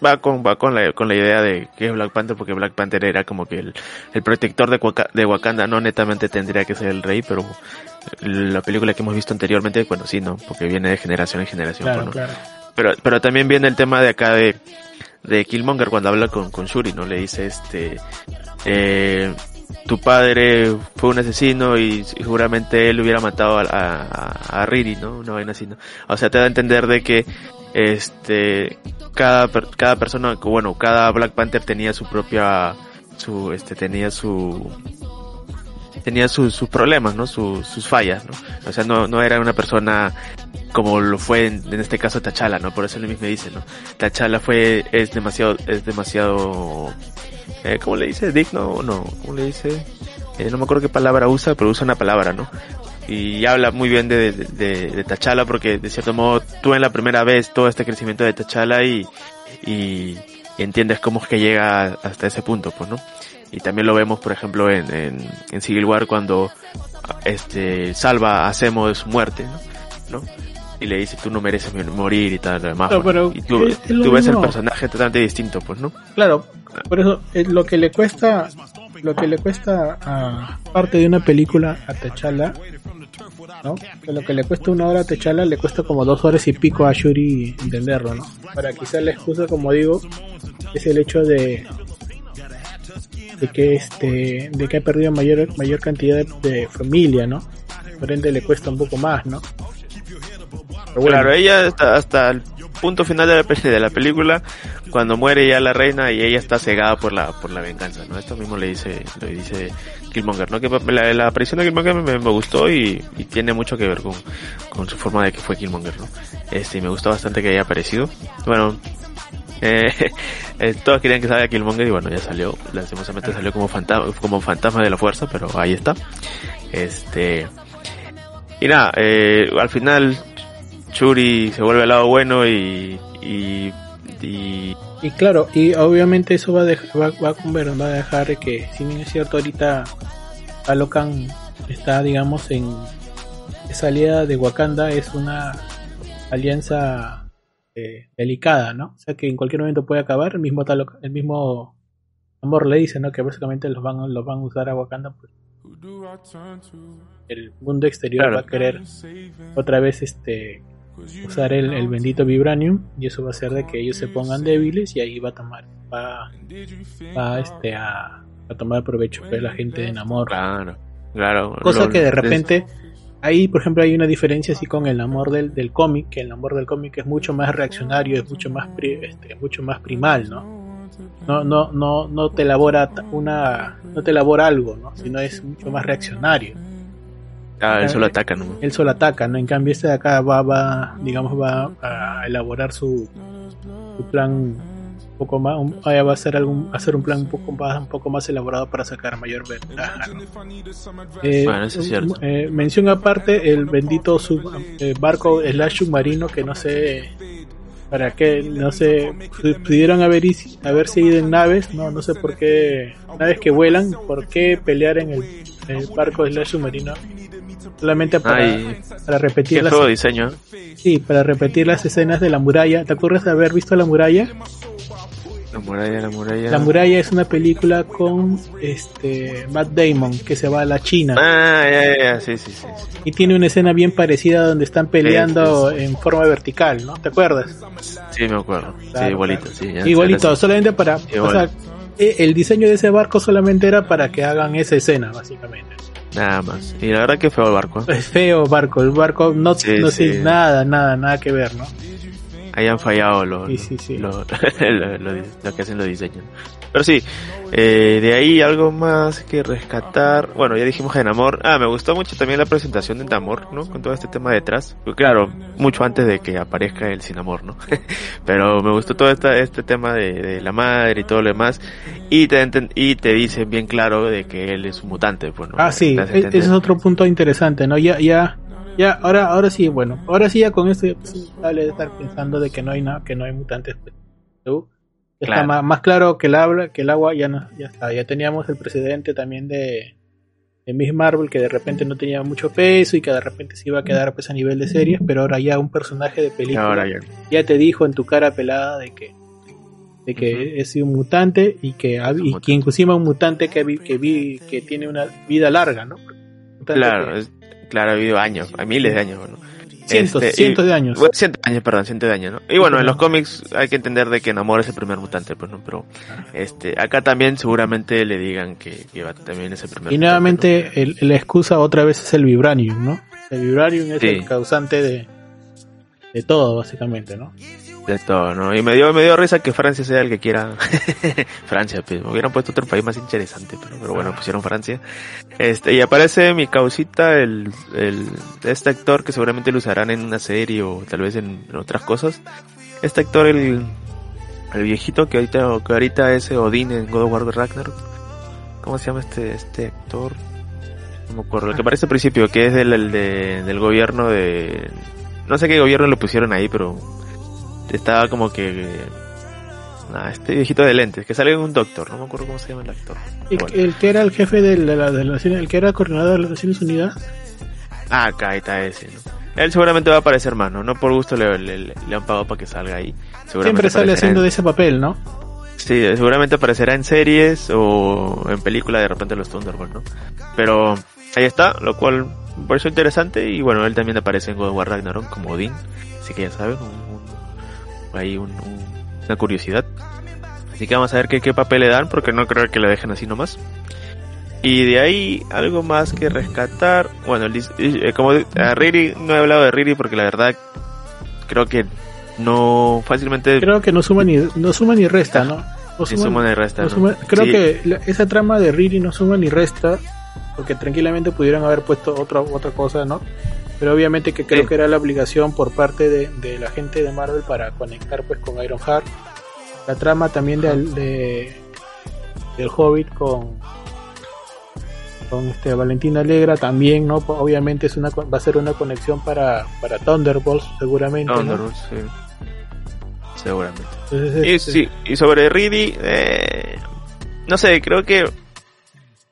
va con va con la con la idea de que es Black Panther porque Black Panther era como que el, el protector de, Waka- de Wakanda no netamente tendría que ser el rey pero la película que hemos visto anteriormente bueno sí no porque viene de generación en generación claro, ¿no? claro. pero pero también viene el tema de acá de de Killmonger cuando habla con con Shuri no le dice este eh, tu padre fue un asesino y seguramente él hubiera matado a, a, a Riri, ¿no? Una vaina así, ¿no? O sea, te da a entender de que este cada cada persona, bueno, cada Black Panther tenía su propia su este tenía su tenía sus sus problemas, ¿no? Su- sus fallas, ¿no? O sea, no no era una persona como lo fue en, en este caso T'Challa, ¿no? Por eso él mismo dice, ¿no? T'Challa fue es demasiado es demasiado eh, ¿cómo le dice? ¿Digno o no? ¿Cómo le dice? Eh, no me acuerdo qué palabra usa, pero usa una palabra, ¿no? Y habla muy bien de, de, T'Challa porque de cierto modo tú en la primera vez todo este crecimiento de T'Challa y, y, y entiendes cómo es que llega hasta ese punto, pues, ¿no? Y también lo vemos, por ejemplo, en, en, en Civil War cuando este salva a su muerte, ¿no? ¿no? Y le dice, tú no mereces morir y tal, lo demás. No, bueno. y tú, es- es lo tú ves el personaje totalmente distinto, pues, ¿no? Claro, por eso eh, lo que le cuesta, lo que le cuesta a parte de una película a T'Challa, ¿no? Lo que le cuesta una hora a T'Challa le cuesta como dos horas y pico a Shuri entenderlo, ¿no? Para quizás la excusa, como digo, es el hecho de de que este de que ha perdido mayor mayor cantidad de, de familia, ¿no? Por ende le cuesta un poco más, ¿no? Pero bueno, Claro, ella hasta, hasta el punto final de la, de la película, cuando muere ya la reina y ella está cegada por la por la venganza, ¿no? Esto mismo le dice le dice Killmonger, ¿no? Que la, la aparición de Killmonger me, me gustó y, y tiene mucho que ver con, con su forma de que fue Killmonger, ¿no? Este, y me gustó bastante que haya aparecido. Bueno, eh, eh, todos querían que salga Killmonger y bueno, ya salió, lastimosamente salió como fantasma, como fantasma de la fuerza, pero ahí está. Este, y nada, eh, al final Churi se vuelve al lado bueno y, y, y claro, y obviamente eso va a, dej- va, va a va a dejar que, si bien es cierto, ahorita Alocan está, digamos, en esa alianza de Wakanda, es una alianza eh, delicada, ¿no? O sea que en cualquier momento puede acabar. El mismo, Talocan- el mismo Amor le dice, ¿no? Que básicamente los van, los van a usar a Wakanda. Pues, el mundo exterior Claro. va a querer otra vez este usar el, el bendito vibranium y eso va a hacer de que ellos se pongan débiles y ahí va a tomar va, va este a, a tomar provecho de la gente de Namor claro, claro. cosa lo- que de es- repente ahí por ejemplo hay una diferencia así con el amor del, del cómic que el amor del cómic es mucho más reaccionario es mucho más pri- este, mucho más primal no no no no no te elabora una no te elabora algo no sino es mucho más reaccionario ah, él solo ataca, ¿no? él solo ataca, ¿no? En cambio este de acá va, va digamos, va a elaborar su, su plan poco más, un- va a hacer algún, hacer un plan un poco más, un poco más elaborado para sacar mayor ventaja, ¿no? Eh, Bueno, eso es cierto. eh, mención aparte, el bendito sub, eh, barco slash submarino que no sé para qué, no sé, pu- pudieron haber, is- haberse ido en naves, no, no sé por qué, naves que vuelan, por qué pelear en el, el barco slash submarino solamente para, Ay, para repetir las diseño. sí, para repetir las escenas de la muralla. ¿Te acuerdas de haber visto la muralla? La muralla, la muralla. La muralla es una película con este Matt Damon que se va a la China Ah, ya, ya, ya, sí, sí, sí. sí. y tiene una escena bien parecida donde están peleando en forma vertical, ¿no? ¿Te acuerdas? Sí, me acuerdo. sí, igualito, claro. sí. ya, Igualito, solamente para, Igual. o sea, eh, el diseño de ese barco solamente era para que hagan esa escena, básicamente. Nada más. Y la verdad que feo el barco. ¿eh? Es feo barco, el barco no, no nada, nada, nada que ver, ¿no? Ahí han fallado lo, Sí, sí, sí. Lo, lo- lo- lo que hacen los diseños. Pero sí, eh, de ahí algo más que rescatar. Bueno, ya dijimos de Namor. Ah, me gustó mucho también la presentación de Namor, ¿no? Con todo este tema detrás. Pues claro, mucho antes de que aparezca el sin amor, ¿no? Pero me gustó todo esta, este tema de, de la madre y todo lo demás. Y te, y te dicen bien claro de que él es un mutante, pues, ¿no? Ah, sí, e- ese es otro punto interesante, ¿no? Ya, ya, ya, ahora, ahora sí, bueno, ahora sí ya con esto ya pues, es inevitable de estar pensando de que no hay nada, que no hay mutantes. pues, ¿tú? Está Claro. más, más claro que el agua, que el agua ya no, ya está, ya teníamos el precedente también de, de Miss Marvel que de repente no tenía mucho peso y que de repente se iba a quedar pues a nivel de series, pero ahora ya un personaje de película Ahora ya. ya te dijo en tu cara pelada de que de que es un mutante y que ha- y que inclusive un mutante que vi, que vi que tiene una vida larga, ¿no? Mutante Claro, que- es, claro, ha habido años, hay miles de años, cientos, Este, y- cientos de años. Bueno, cientos de años, perdón, cientos de años, ¿no? Y bueno, en los cómics hay que entender de que Namor es el primer mutante, pues, ¿no? Pero, este, acá también seguramente le digan que, que va- también es el primer y mutante, nuevamente el, la excusa otra vez es el vibranium, ¿no? El vibranium es Sí. el causante de de todo básicamente, ¿no? De todo, ¿no? Y me dio, me dio risa que Francia sea el que quiera. Francia, pues, me hubieran puesto otro país más interesante, pero, pero bueno, pusieron Francia. Este, y aparece mi causita, el, el, este actor que seguramente lo usarán en una serie o tal vez en, otras cosas. Este actor, el, el viejito que ahorita, que ahorita es Odín en God of War Ragnarok. ¿Cómo se llama este, este actor? No me acuerdo. El que aparece al principio, que es del, el de- del gobierno de... No sé qué gobierno lo pusieron ahí, pero estaba como que... Nada, este viejito de lentes, que sale en un doctor, no me acuerdo cómo se llama el actor. El, Bueno. el que era el jefe de la, de la- el que era coordinador de las Naciones Unidas. Ah, acá está ese, ¿no? Él seguramente va a aparecer más, ¿no? No por gusto le, le- le han pagado para que salga ahí. Siempre sale haciendo en- de ese papel, ¿no? Sí, seguramente aparecerá en series o en películas de repente los Thunderbolts, ¿no? Pero ahí está, lo cual me pareció interesante y bueno, él también aparece en God of War Ragnarok como Odín, así que ya saben, un- ahí un- un- una curiosidad. Así que vamos a ver qué, qué papel le dan, porque no creo que lo dejen así nomás. Y de ahí algo más que rescatar. Bueno, dis- eh, como a Riri, no he hablado de Riri porque la verdad creo que no fácilmente Creo que no suma ni, no suma ni resta, ¿no? No suma ni resta, no ¿no? suma- creo Sí. que la- esa trama de Riri no suma ni resta, porque tranquilamente pudieran haber puesto otra otra cosa, ¿no? Pero obviamente que creo Sí. que era la obligación por parte de, de la gente de Marvel para conectar pues con Iron Heart. La trama también del, de, del Hobbit con con este Valentina Alegra también, ¿no? Pues, Obviamente es una va a ser una conexión para para Thunderbolts seguramente, ¿no? Thunderbolts, sí. Seguramente. Entonces, Y, este, sí, y sobre Reedy, eh, no sé, creo que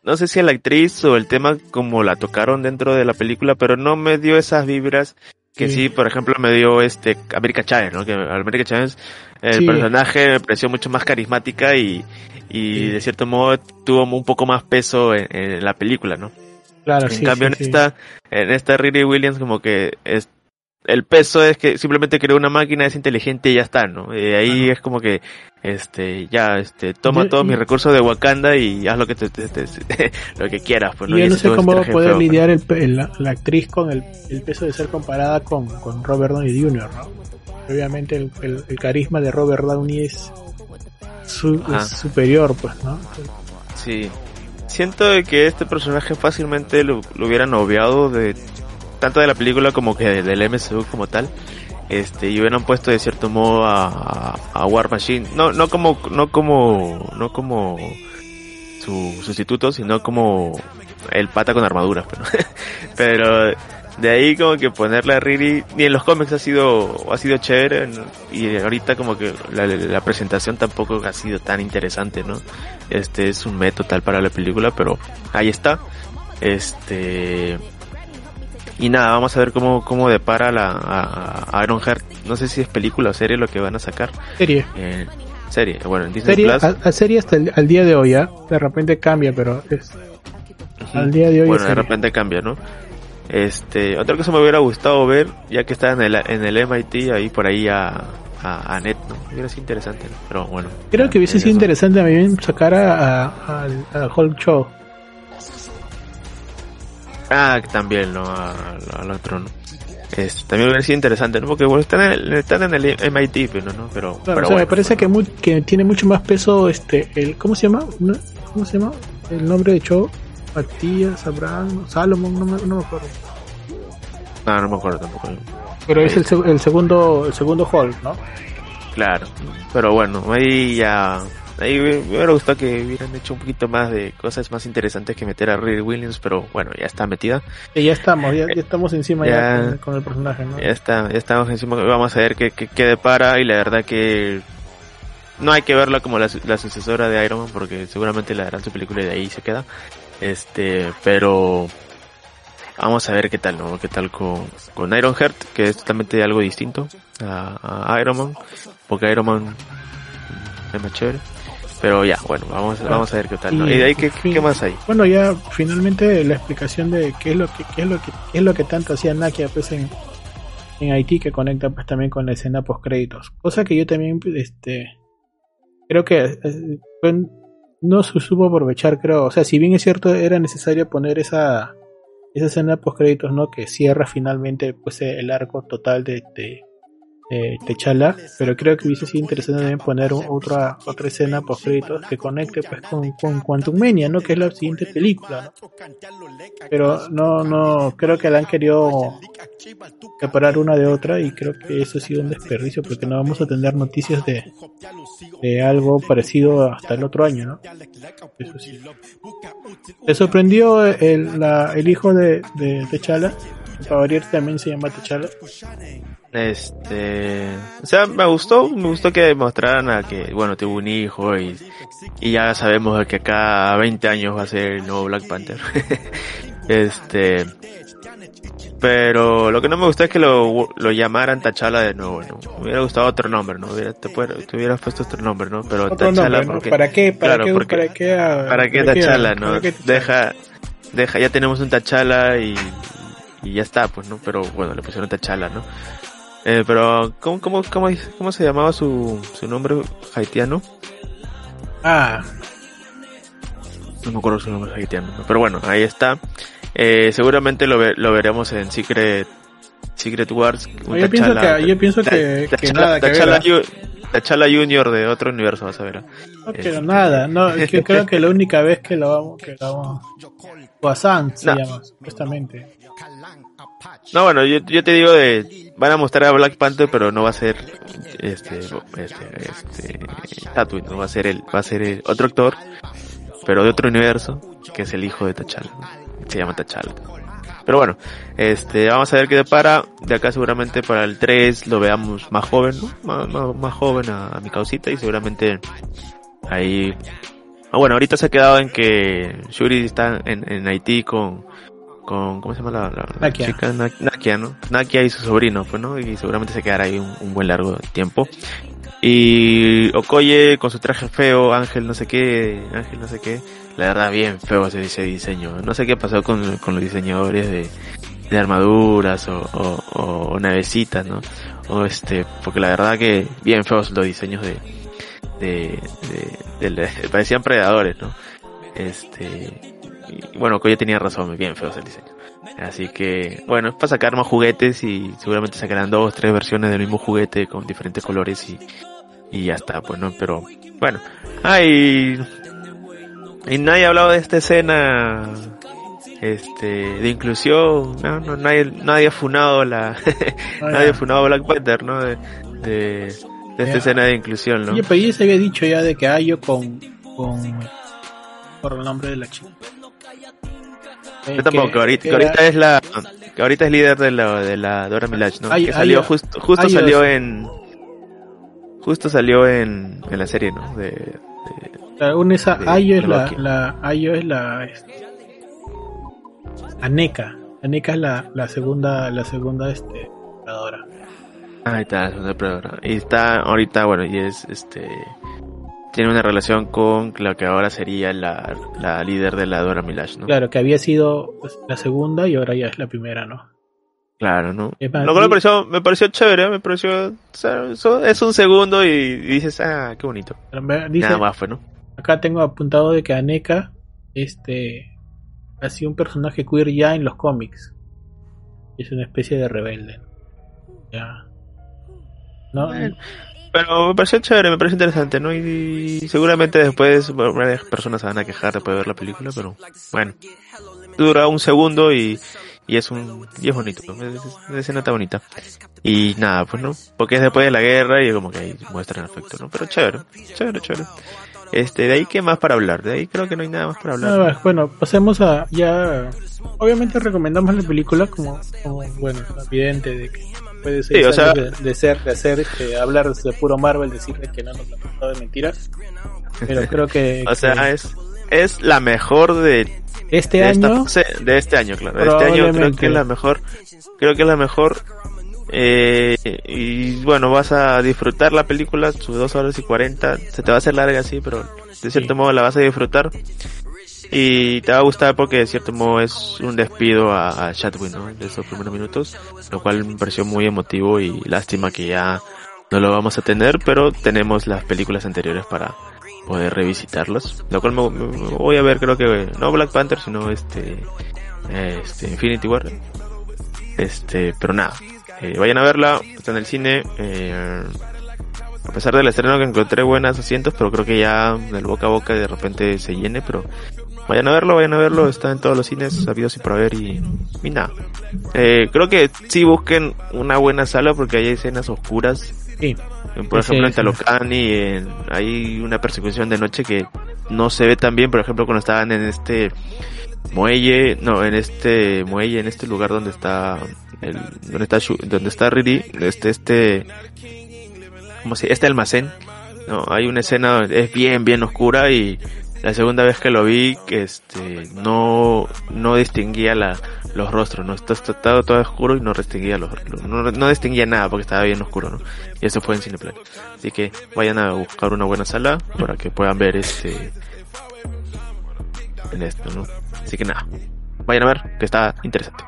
no sé si a la actriz o el tema como la tocaron dentro de la película, pero no me dio esas vibras que sí, Sí. por ejemplo, me dio este América Chávez, ¿no? Que América Chávez, el Sí. personaje me pareció mucho más carismática y, y Sí. de cierto modo tuvo un poco más peso en, en la película, ¿no? claro, En sí, cambio, en esta, en esta Riri Williams como que es, el peso es que simplemente creó una máquina, es inteligente y ya está, ¿no? Y ahí es como que, este, ya, este, toma Yo- todos y- mis recursos de Wakanda y haz lo que te, te- te- lo que quieras, pues, ¿no? Y yo no sé cómo va a traje poder feo, ¿no? lidiar el, pe- la, la actriz con el, el peso de ser comparada con, con Robert Downey Jr., ¿no? Obviamente el, el- el carisma de Robert Downey es, su- es superior, pues, ¿no? Sí. Siento que este personaje fácilmente lo, lo hubieran obviado de tanto de la película como que del MCU como tal. Este, y hubieran puesto de cierto modo a, War Machine. No, no como, no como, no como su sustituto, sino como el pata con armaduras, pero, pero de ahí como que ponerle a Riri, ni en los cómics ha sido, ha sido chévere, y ahorita como que la, la presentación tampoco ha sido tan interesante, ¿no? Este es un método total para la película, pero ahí está. Este, y nada, vamos a ver cómo, cómo depara la, a, a Iron Heart. No sé si es película o serie lo que van a sacar. Serie. Eh, serie, bueno, en Disney Serie, Plus. a, a serie hasta el al día de hoy, ¿ah? De repente cambia, pero es, al día de hoy Bueno, de serie. repente cambia, ¿no? Este, otra cosa me hubiera gustado ver, ya que está en el, en el MIT, ahí por ahí a, a, a Net, ¿no? Hubiera sido interesante, ¿no? Pero bueno. Creo que hubiese sido interesante también sacar a, a, al Hulk Show. Ah, también, ¿no? Al, otro, ¿no? También hubiera sido interesante, ¿no? Porque bueno, están en el, están en el MIT, pero no, pero, Claro, pero o sea, bueno, me parece bueno. que, muy- que tiene mucho más peso este el ¿cómo se llama? ¿Cómo se llama? El nombre de show Matías, Abraham, Salomon, no me, no me acuerdo. No, no me acuerdo tampoco. Pero es el, el segundo el segundo Hulk, ¿no? Claro, pero bueno, ahí ya. Ahí me me hubiera gustado que hubieran hecho un poquito más de cosas más interesantes que meter a Riri Williams, pero bueno, ya está metida. Que ya estamos, ya, ya estamos encima ya, Ya. con, con el personaje, ¿no? Ya está, ya estamos encima, vamos a ver qué, qué, qué depara y la verdad que no hay que verla como la, su- la sucesora de Iron Man porque seguramente le darán su película y de ahí se queda. Este, pero vamos a ver qué tal, ¿no? Qué tal con, con Iron Heart, que es totalmente algo distinto a, a Iron Man, porque Iron Man es más chévere. Pero ya, bueno, vamos, vamos a ver qué tal, ¿no? Y- de ahí, ¿qué, qué más hay? Bueno, ya finalmente la explicación de qué es lo que qué es lo que qué es lo que tanto hacía Nakia pues en en Haití que conecta pues también con la escena post créditos. Cosa que yo también este creo que eh, no se supo aprovechar, creo, o sea, si bien es cierto era necesario poner esa esa escena post créditos, ¿no? Que cierra finalmente pues el arco total de, de eh, T'Challa, pero creo que hubiese sido interesante también poner otra otra escena post créditos que conecte pues con, con Quantum Mania, ¿no? Que es la siguiente película, ¿no? Pero no, no, creo que la han querido separar una de otra y creo que eso ha sido un desperdicio porque no vamos a tener noticias de, de algo parecido hasta el otro año, ¿no? Eso sí. ¿Te sorprendió el, el hijo de, de? Pavarier también se llama T'Challa. Este, o sea, me gustó, me gustó que mostraran a que, bueno, tuvo un hijo y, y ya sabemos que acá a 20 años va a ser el nuevo Black Panther. este, pero lo que no me gustó es que lo, lo llamaran T'Challa de nuevo, ¿no? Me hubiera gustado otro nombre, ¿no? Hubiera, te, te hubieras puesto otro nombre, ¿no? Pero Otro T'Challa nombre, ¿no? porque, ¿Para qué? ¿Para claro, qué? porque- ¿Para qué? ¿Para qué T'Challa, no? ¿Para qué? Deja, deja, ya tenemos un T'Challa y, y ya está, pues, ¿no? Pero bueno, le pusieron T'Challa, ¿no? Eh, pero, ¿cómo, cómo, cómo, cómo se llamaba su, su nombre haitiano? Ah, No me acuerdo su nombre haitiano, ¿no? pero bueno, ahí está. Eh, seguramente lo, ve- lo veremos en Secret Secret Wars. Yo pienso que, yo pienso que, T'Challa- que nada que ver. ¿ah? Ju- T'Challa Junior de otro universo, vas a ver. No, Es- pero nada, no, yo creo que la única vez que lo vamos, que lo vamos, Guasán se No. llama, supuestamente. No, bueno, yo, yo te digo de, van a mostrar a Black Panther, pero no va a ser, este, este, este, Tatooine, no va a ser el, va a ser el otro actor, pero de otro universo, que es el hijo de T'Challa, se llama T'Challa. Pero bueno, este, vamos a ver qué depara, de acá seguramente para el 3 lo veamos más joven, ¿no? Más, más, más joven a, a mi causita y seguramente ahí, ah, bueno, ahorita se ha quedado en que Shuri está en, en Haití con, con, ¿cómo se llama la, la- la Nakia. chica? Na- Nakia, ¿no? Nakia y su sobrino, pues, ¿no? Y seguramente se quedará ahí un, un buen largo tiempo. Y Okoye con su traje feo, Ángel no sé qué, Ángel no sé qué, la verdad bien feo ese, ese diseño. No sé qué pasó con, con los diseñadores de, de armaduras o, o, o navecitas, ¿no? O este, porque la verdad que bien feos los diseños de, de, de, de- de- parecían predadores, ¿no? Este, y bueno, Koye tenía razón, bien feos el diseño. Así que, bueno, es para sacar más juguetes y seguramente sacarán dos, tres versiones del mismo juguete con diferentes colores y, y ya está, pues no, pero bueno. Ah, y, nadie ha hablado de esta escena este de inclusión, no, no, nadie, nadie ha funado la, nadie ha funado Black Panther, ¿no? De, de, de esta escena de inclusión, ¿no? Oye, pero ya se había dicho ya de que Ayo con, con, por el nombre de la chica. Yo tampoco, que ahorita, es la, que ahorita es líder de la, de la Dora Milaje, ¿no? Ay- que salió ay- justo, justo ay- salió en, justo salió en, en la serie, ¿no? De, de- La una esa de- Ayo es la, la Ayo es la este, Aneka. Aneka es la, la segunda, la segunda este ahí está, es una depredadora. Y está ahorita, bueno, y es, este, tiene una relación con la que ahora sería la, la líder de la Dora Milaje, ¿no? Claro, que había sido pues, la segunda y ahora ya es la primera, ¿no? Claro, ¿no? Lo cual me pareció, me pareció chévere, me pareció, o sea, eso es un segundo y, y dices, ah, qué bonito. Dice, Nada más fue, ¿no? acá tengo apuntado de que Aneka este ha sido un personaje queer ya en los cómics. Es una especie de rebelde. Ya. ¿No? Bueno. Pero me pareció chévere, me pareció interesante, ¿no? Y, y seguramente después varias personas se van a quejar después de ver la película, pero bueno. Dura un segundo y, y es un y es bonito, es, es una escena está bonita. Y nada, pues no, porque es después de la guerra y como que ahí muestran afecto, ¿no? Pero chévere, chévere, chévere. Este, de ahí qué más para hablar, de ahí creo que no hay nada más para hablar. Nada bueno, pasemos a ya. Obviamente recomendamos la película como, como, bueno, evidente de que Sí, o sea- de, de ser, de hacer, este, hablar de puro Marvel, decirle que no nos ha contado de mentiras. Pero creo que, o sea, que es, es la mejor de, este de año de este año, claro. De este año creo que es la mejor, creo que es la mejor. Eh, y bueno, vas a disfrutar la película, sus dos horas y cuarenta, se te va a hacer larga así, pero de cierto Sí. modo la vas a disfrutar. Y te va a gustar porque de cierto modo es un despido a, a Chadwick, ¿no? De esos primeros minutos, lo cual me pareció muy emotivo y lástima que ya no lo vamos a tener, pero tenemos las películas anteriores para poder revisitarlas. Lo cual me, voy a ver, creo que no Black Panther, sino este, este Infinity War. Este, pero nada, eh, vayan a verla, está en el cine. Eh, a pesar del estreno que encontré buenos asientos, pero creo que ya del boca a boca de repente se llene, pero vayan a verlo, vayan a verlo, está en todos los cines, habidos y por haber y, y nada. Eh, creo que sí busquen una buena sala porque hay escenas oscuras sí, por Sí, ejemplo, en. Talocani en- hay una persecución de noche que no se ve tan bien, por ejemplo, cuando estaban en este muelle, no, en este muelle, en este lugar donde está el, donde está donde está Riri, este, este, como si, este almacén, no, hay una escena, es bien, bien oscura y la segunda vez que lo vi, este, no, no distinguía la, los rostros, no, está, está todo, oscuro y no distinguía los, no, no distinguía nada porque estaba bien oscuro, ¿no? Y eso fue en Cineplan. Así que vayan a buscar una buena sala para que puedan ver este, en esto, ¿no? Así que nada, vayan a ver, que está interesante.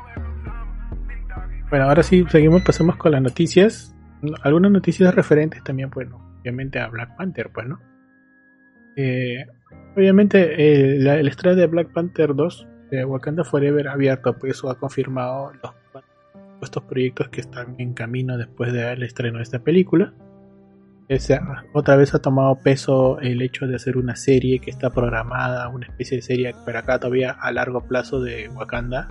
Bueno, ahora sí, seguimos, pasamos con las noticias. Algunas noticias referentes también, bueno, obviamente a Black Panther, pues, ¿no? Eh, obviamente eh, la- el estreno de Black Panther 2 de Wakanda Forever abierto, pues eso ha confirmado estos proyectos que están en camino después del estreno de esta película. Ese, otra vez ha tomado peso el hecho de hacer una serie que está programada, una especie de serie, pero acá todavía a largo plazo de Wakanda.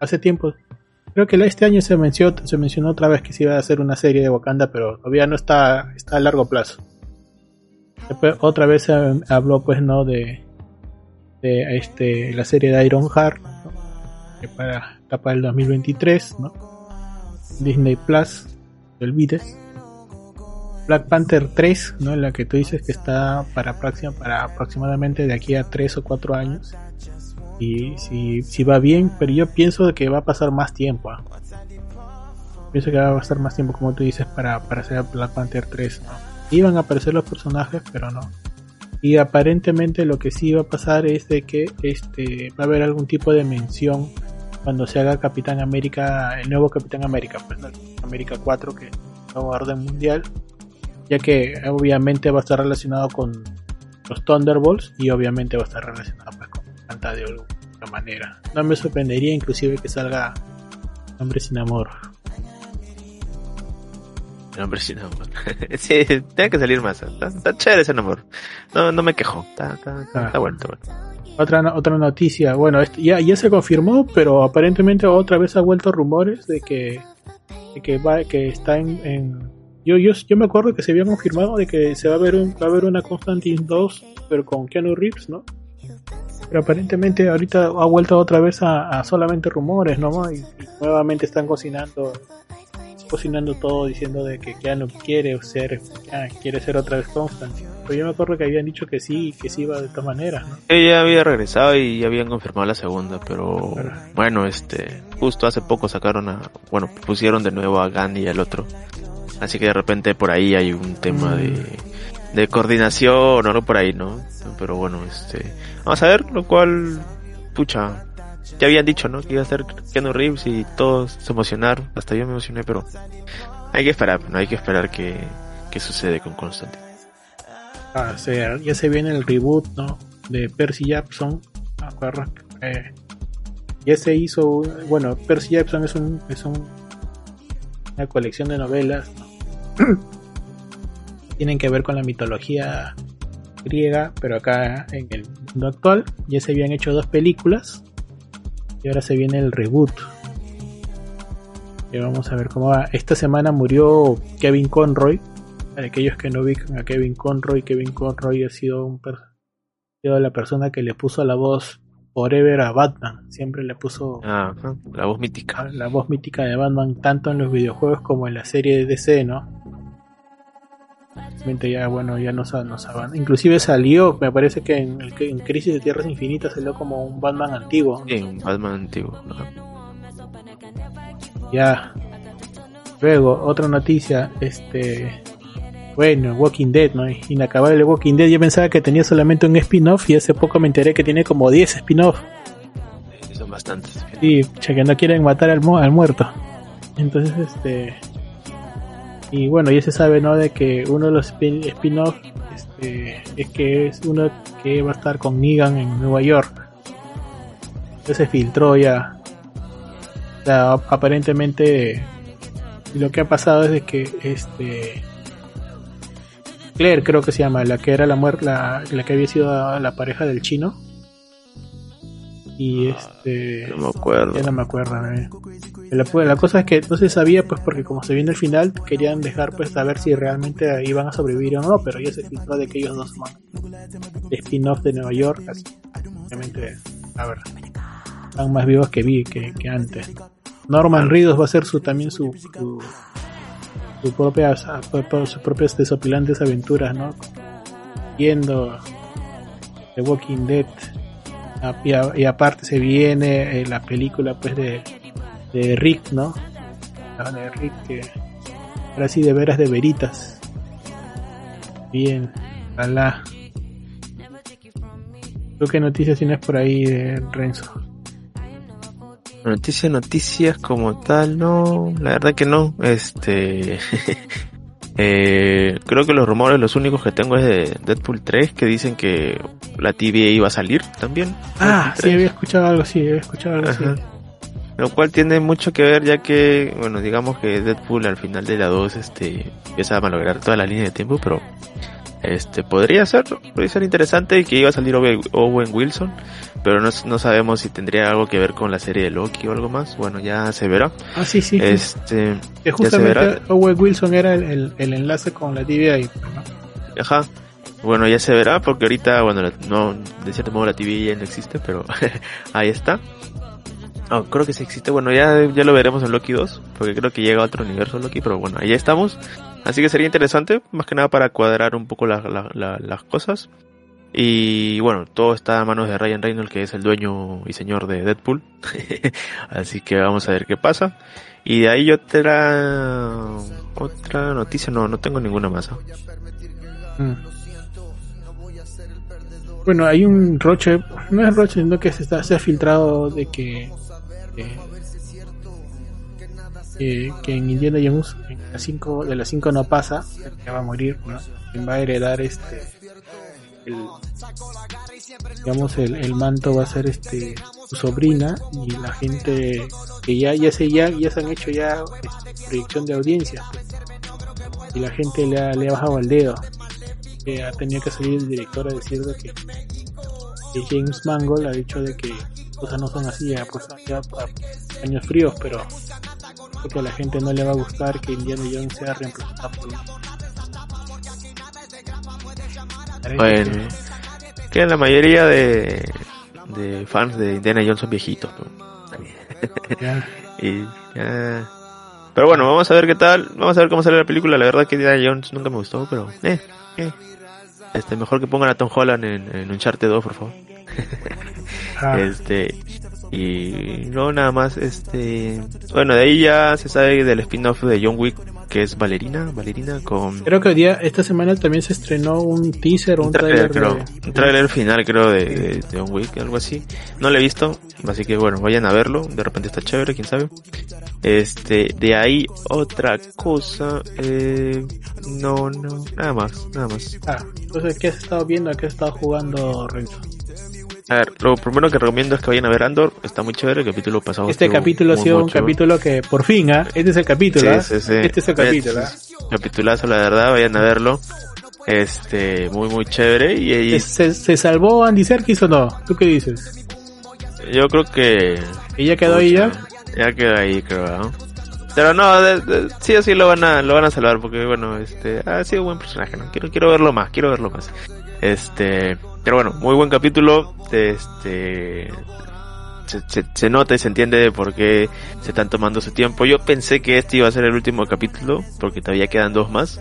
Hace tiempo, creo que este año se mencionó, otra vez que se iba a hacer una serie de Wakanda, pero todavía no está a largo plazo. Después, otra vez se habló, pues, no de, de este, la serie de Iron Heart, ¿no? que para, está para el 2023, ¿no? Disney Plus, no olvides. Black Panther 3, ¿no? La que tú dices que está para, próxima, para aproximadamente de aquí a 3 o 4 años. Y si, si va bien, pero yo pienso que va a pasar más tiempo. ¿ah? Pienso que va a pasar más tiempo, como tú dices, para, para hacer Black Panther 3. ¿no? Iban a aparecer los personajes, pero no. Y aparentemente lo que sí va a pasar es de que este va a haber algún tipo de mención cuando se haga Capitán América, el nuevo Capitán América, pues ¿no? América 4, que el nuevo orden mundial, ya que obviamente va a estar relacionado con los Thunderbolts y obviamente va a estar relacionado pues, con Santa de alguna manera. No me sorprendería inclusive que salga Hombre sin Amor. El hombre sin amor. sí, tiene que salir más. Está, está chévere ese amor. No, no me quejo. Está, está, está, Ah. está bueno, está bueno. Otra, otra noticia, bueno, esto ya, ya se confirmó, pero aparentemente otra vez ha vuelto rumores de que, de que va, que está en, en- yo, yo, yo me acuerdo que se había confirmado de que se va a ver un, va a ver una Constantine 2, pero con Keanu Reeves, ¿no? Pero aparentemente ahorita ha vuelto otra vez a, a solamente rumores, ¿no? Y, y nuevamente están cocinando, cocinando todo diciendo de que Keanu quiere ser, ah, quiere ser otra vez Constantine. Pero yo me acuerdo que habían dicho que sí, que sí iba de todas maneras, ¿no? Ella había regresado y ya habían confirmado la segunda, pero Claro. bueno, este, justo hace poco sacaron a, bueno, pusieron de nuevo a Gandhi y al otro. Así que de repente por ahí hay un tema Mm. de, de coordinación o algo por ahí, ¿no? Pero bueno, este, vamos a ver, lo cual, pucha, ya habían dicho, ¿no? Que iba a ser Keanu Reeves y todos se emocionaron, hasta yo me emocioné, pero hay que esperar, ¿no? Hay que esperar que, que sucede con Constantine. Ah, se- ya se viene el reboot, ¿no? De Percy Jackson. ¿Me acuerdas? Eh, ya se hizo, bueno, Percy Jackson es un, es un- una colección de novelas, ¿no? Tienen que ver con la mitología griega, pero acá en el mundo actual ya se habían hecho dos películas y ahora se viene el reboot. Y vamos a ver cómo va. Esta semana murió Kevin Conroy, para aquellos que no ubican a Kevin Conroy, Kevin Conroy ha sido, un per- ha sido la persona que le puso la voz forever a Batman. Siempre le puso ajá, la voz mítica. la voz mítica de Batman tanto en los videojuegos como en la serie de DC, ¿no? Realmente ya, bueno, ya nos, nos avan- Inclusive salió, me parece que en, en Crisis de Tierras Infinitas salió como un Batman antiguo. Sí, un Batman antiguo. ajá. Ya. Luego, otra noticia, este... Bueno, Walking Dead, ¿no? Inacabable Walking Dead. Yo pensaba que tenía solamente un spin-off y hace poco me enteré que tiene como 10 spin-off. Sí, Son bastantes. Y che, que no quieren matar al, mu- al muerto. Entonces, este. Y bueno, ya se sabe, ¿no? De que uno de los spin- spin-off este, es que es uno que va a estar con Negan en Nueva York. Ya se filtró ya. O sea, ap- aparentemente lo que ha pasado es de que este Claire creo que se llama, la que era la muerte, la, la que había sido la pareja del chino. Y este No me acuerdo. ya no me acuerdo. eh. La, la cosa es que no se sabía, pues, porque como se viene el final, querían dejar, pues, a ver si realmente iban a sobrevivir o no, pero ya se filtró de que ellos dos son spin-off de Nueva York, así, obviamente, a ver, están más vivos que vi, que, que antes. Norman Reedus va a hacer su, también su, su, su propia, sus propias desopilantes aventuras, ¿no? Viendo The Walking Dead. Y aparte se viene eh, la película pues de, de Rick, ¿no? La de Rick que ahora sí de veras de veritas. Bien, ojalá. ¿Tú qué noticias tienes por ahí, eh, Renzo? Noticias, noticias como tal, no, la verdad que no. Este, eh, creo que los rumores, los únicos que tengo es de Deadpool 3, que dicen que la TVA iba a salir también. Ah, sí, había escuchado algo así, había escuchado algo así. Lo cual tiene mucho que ver ya que, bueno, digamos que Deadpool al final de la 2 este, empieza a malograr toda la línea de tiempo, pero este podría ser, podría ser interesante que iba a salir Owen Owen Wilson, pero no, no sabemos si tendría algo que ver con la serie de Loki o algo más. Bueno, ya se verá. Ah, sí, sí. Este, que verá. justamente Owen Wilson era el, el, el enlace con la TVA ¿no? Ajá. Bueno, ya se verá porque ahorita, bueno, no, de cierto modo la TV ya no existe, pero ahí está. Oh, creo que sí existe. Bueno, ya, ya lo veremos en Loki 2, porque creo que llega a otro universo Loki, pero bueno, ahí estamos. Así que sería interesante, más que nada para cuadrar un poco la- la- la- las cosas. Y bueno, todo está a manos de Ryan Reynolds, que es el dueño y señor de Deadpool. Así que vamos a ver qué pasa. Y de ahí otra otra noticia, no, no tengo ninguna más. ¿ah? Mm. Bueno, hay un roche, no es roche, sino que se, está, se ha filtrado de que, que, que, en Indiana Jones en las cinco, de las 5 no pasa, que va a morir, ¿no? Va a heredar este, el, digamos, el, el manto va a ser este su sobrina y la gente que ya, ya se, ya, ya se han hecho ya este, proyección de audiencia y la gente le ha, le ha bajado el dedo que ha tenido que salir el director a decir de que, que James Mangold ha dicho de que cosas no son así ya, pues, ya a años fríos pero creo que a la gente no le va a gustar que Indiana Jones sea reemplazado por Bueno, que la mayoría de, de fans de Indiana Jones son viejitos. ¿no? Y ya... Pero bueno, vamos a ver qué tal. Vamos a ver cómo sale la película. La verdad que Indiana Jones nunca me gustó, pero... Eh, eh. Este, mejor que pongan a Tom Holland en, en Uncharted 2, por favor. ah, Este... Y no, nada más, este... Bueno, de ahí ya se sabe del spin-off de John Wick, que es Valerina, Valerina con... creo que hoy día esta semana también se estrenó un teaser o un trailer, trailer creo. de, Un trailer final, creo, de, de, John Wick, algo así. No lo he visto, así que bueno, vayan a verlo. De repente está chévere, quién sabe. Este, de ahí otra cosa, eh, no, no, nada más, nada más. ah, entonces ¿qué has estado viendo? ¿A qué has estado jugando Renzo? A ver, lo primero que recomiendo es que vayan a ver Andor, está muy chévere, el capítulo pasado. Este capítulo ha sido un chévere. capítulo que por fin, ¿ah? Este es el capítulo, Sí, ¿ah? sí, sí. Este es el capítulo, ¿ah? Capitulazo, la verdad, vayan a verlo. Este, muy, muy chévere. Y, y ¿Se, se salvó Andy Serkis o no? ¿Tú qué dices? yo creo que ¿Y ya quedó ahí ya? Ya quedó ahí, creo, ¿no? Pero no, de- de- sí o sí lo van a, lo van a salvar porque bueno, este, ha sido un buen personaje, ¿no? Quiero, quiero verlo más, quiero verlo más. Este, pero bueno, muy buen capítulo, este, se, se, se nota y se entiende de por qué se están tomando su tiempo. Yo pensé que este iba a ser el último capítulo, porque todavía quedan dos más.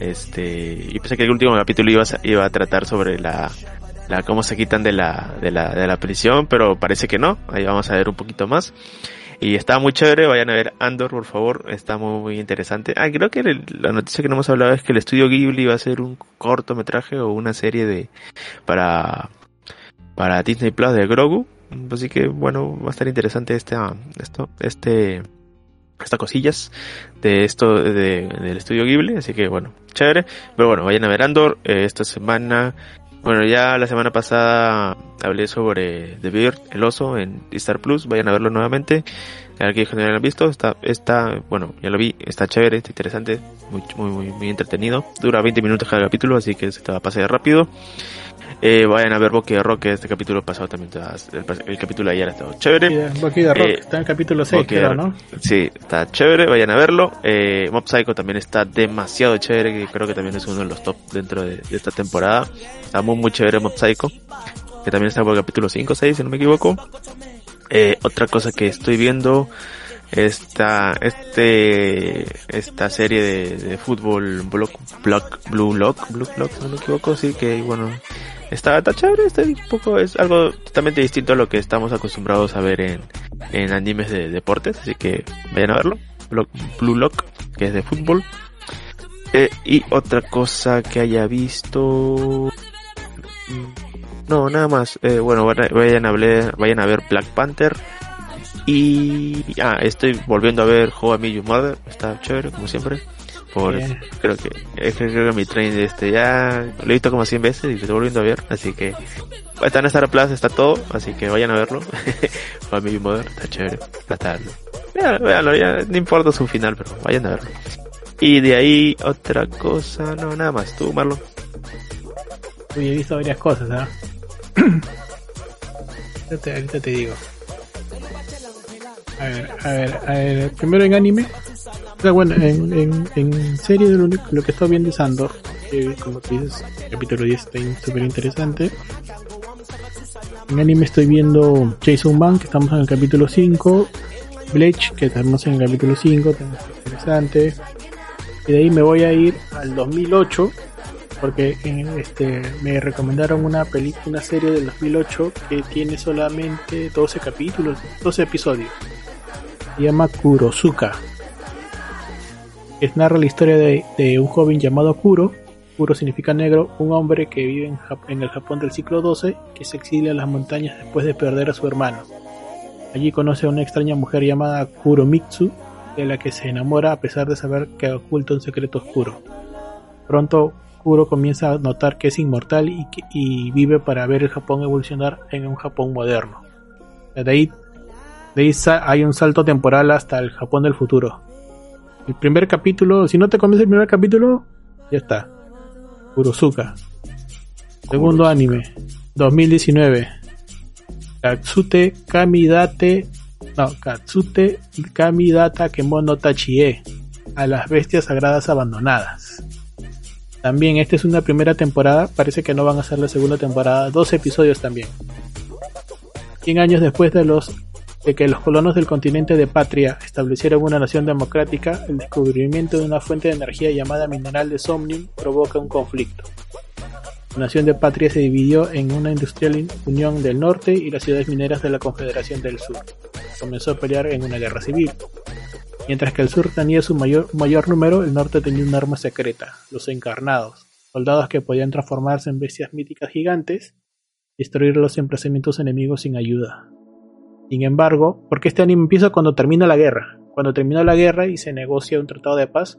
Este, y pensé que el último capítulo iba a, iba a tratar sobre la, la cómo se quitan de la, de la, de la prisión, pero parece que no. Ahí vamos a ver un poquito más. Y está muy chévere, vayan a ver Andor, por favor, está muy, muy interesante. Ah, creo que la noticia que no hemos hablado es que el estudio Ghibli va a hacer un cortometraje o una serie de, para, para Disney Plus de Grogu. Así que, bueno, va a estar interesante este, ah, esto, este, estas cosillas de esto de, del estudio Ghibli, así que bueno, chévere. Pero bueno, vayan a ver Andor eh, esta semana. Bueno, ya la semana pasada hablé sobre The Beard, el oso en Star Plus, vayan a verlo nuevamente. Aquellos que no lo han visto, está, está, bueno, ya lo vi, está chévere, está interesante, muy, muy, muy, muy entretenido. Dura 20 minutos cada capítulo, así que se te va a pasar rápido. Eh, vayan a ver Boque de Rock, que este capítulo pasado también, el, el capítulo de ayer ha estado chévere. Bucky de Rock, Eh, está en el capítulo 6, Bucky de creo. ¿no? Sí, está chévere, vayan a verlo. Eh, Mob Psycho también está demasiado chévere, que creo que también es uno de los top dentro de, de esta temporada. Está muy, muy chévere Mob Psycho, que también está por el capítulo 5 o 6, si no me equivoco. Eh, otra cosa que estoy viendo, esta, este, esta serie de, de fútbol Block, Block, Blue Lock, Blue Lock, no me equivoco, sí que bueno, está, está chévere, un poco, es algo totalmente distinto a lo que estamos acostumbrados a ver en, en animes de deportes, así que vayan a verlo. Block- Blue Lock, que es de fútbol. Eh, y otra cosa que haya visto. mm, No, nada más. Eh, bueno, vayan a, ver, vayan a ver Black Panther. Y. Ah, estoy volviendo a ver How I Met Your Mother. Está chévere, como siempre. Por. Creo que, es creo que mi train este ya lo he visto como 100 veces y lo estoy volviendo a ver, así que está en Star Plus, está todo, así que vayan a verlo. Para mi Mother, está chévere, está Véanlo, véanlo, ya, no importa su final, pero vayan a verlo. Y de ahí otra cosa, no, nada más, tú Marlon. Uy, he visto varias cosas, ¿ah? te, ahorita te digo. A ver, a ver, a ver, primero en anime. O sea, bueno, en, en, en serie lo, lo que estoy viendo es Andor, que como dices, el capítulo 10 está súper interesante. En anime estoy viendo Jason Man, que estamos en el capítulo 5. Bleach, que estamos en el capítulo 5, también está interesante. Y de ahí me voy a ir al 2008, porque eh, este me recomendaron una película, una serie del 2008 que tiene solamente 12 capítulos, 12 episodios. Se llama Kurosuka. Es narra la historia de, de un joven llamado Kuro. Kuro significa negro, un hombre que vive en, en el Japón del siglo XII que se exilia a las montañas después de perder a su hermano. Allí conoce a una extraña mujer llamada Kuromitsu, de la que se enamora a pesar de saber que oculta un secreto oscuro. Pronto Kuro comienza a notar que es inmortal y, que- y vive para ver el Japón evolucionar en un Japón moderno. De ahí, de ahí hay un salto temporal hasta el Japón del futuro. El primer capítulo, si no te comienza el primer capítulo, ya está. Kurosuka. Segundo anime, 2019. Katsute Kamidate. No, Katsute Kamidata Kemono Tachie. A las bestias sagradas abandonadas. También esta es una primera temporada, parece que no van a ser la segunda temporada, dos episodios también. 100 años después de los de que los colonos del continente de Patria establecieron una nación democrática, el descubrimiento de una fuente de energía llamada mineral de Somnium provoca un conflicto. La nación de Patria se dividió en una industrial unión del norte y las ciudades mineras de la Confederación del Sur. Comenzó a pelear en una guerra civil. Mientras que el sur tenía su mayor, mayor número, el norte tenía un arma secreta, los encarnados, soldados que podían transformarse en bestias míticas gigantes y destruir los emplazamientos enemigos sin ayuda. Sin embargo, porque este anime empieza cuando termina la guerra. Cuando terminó la guerra y se negocia un tratado de paz,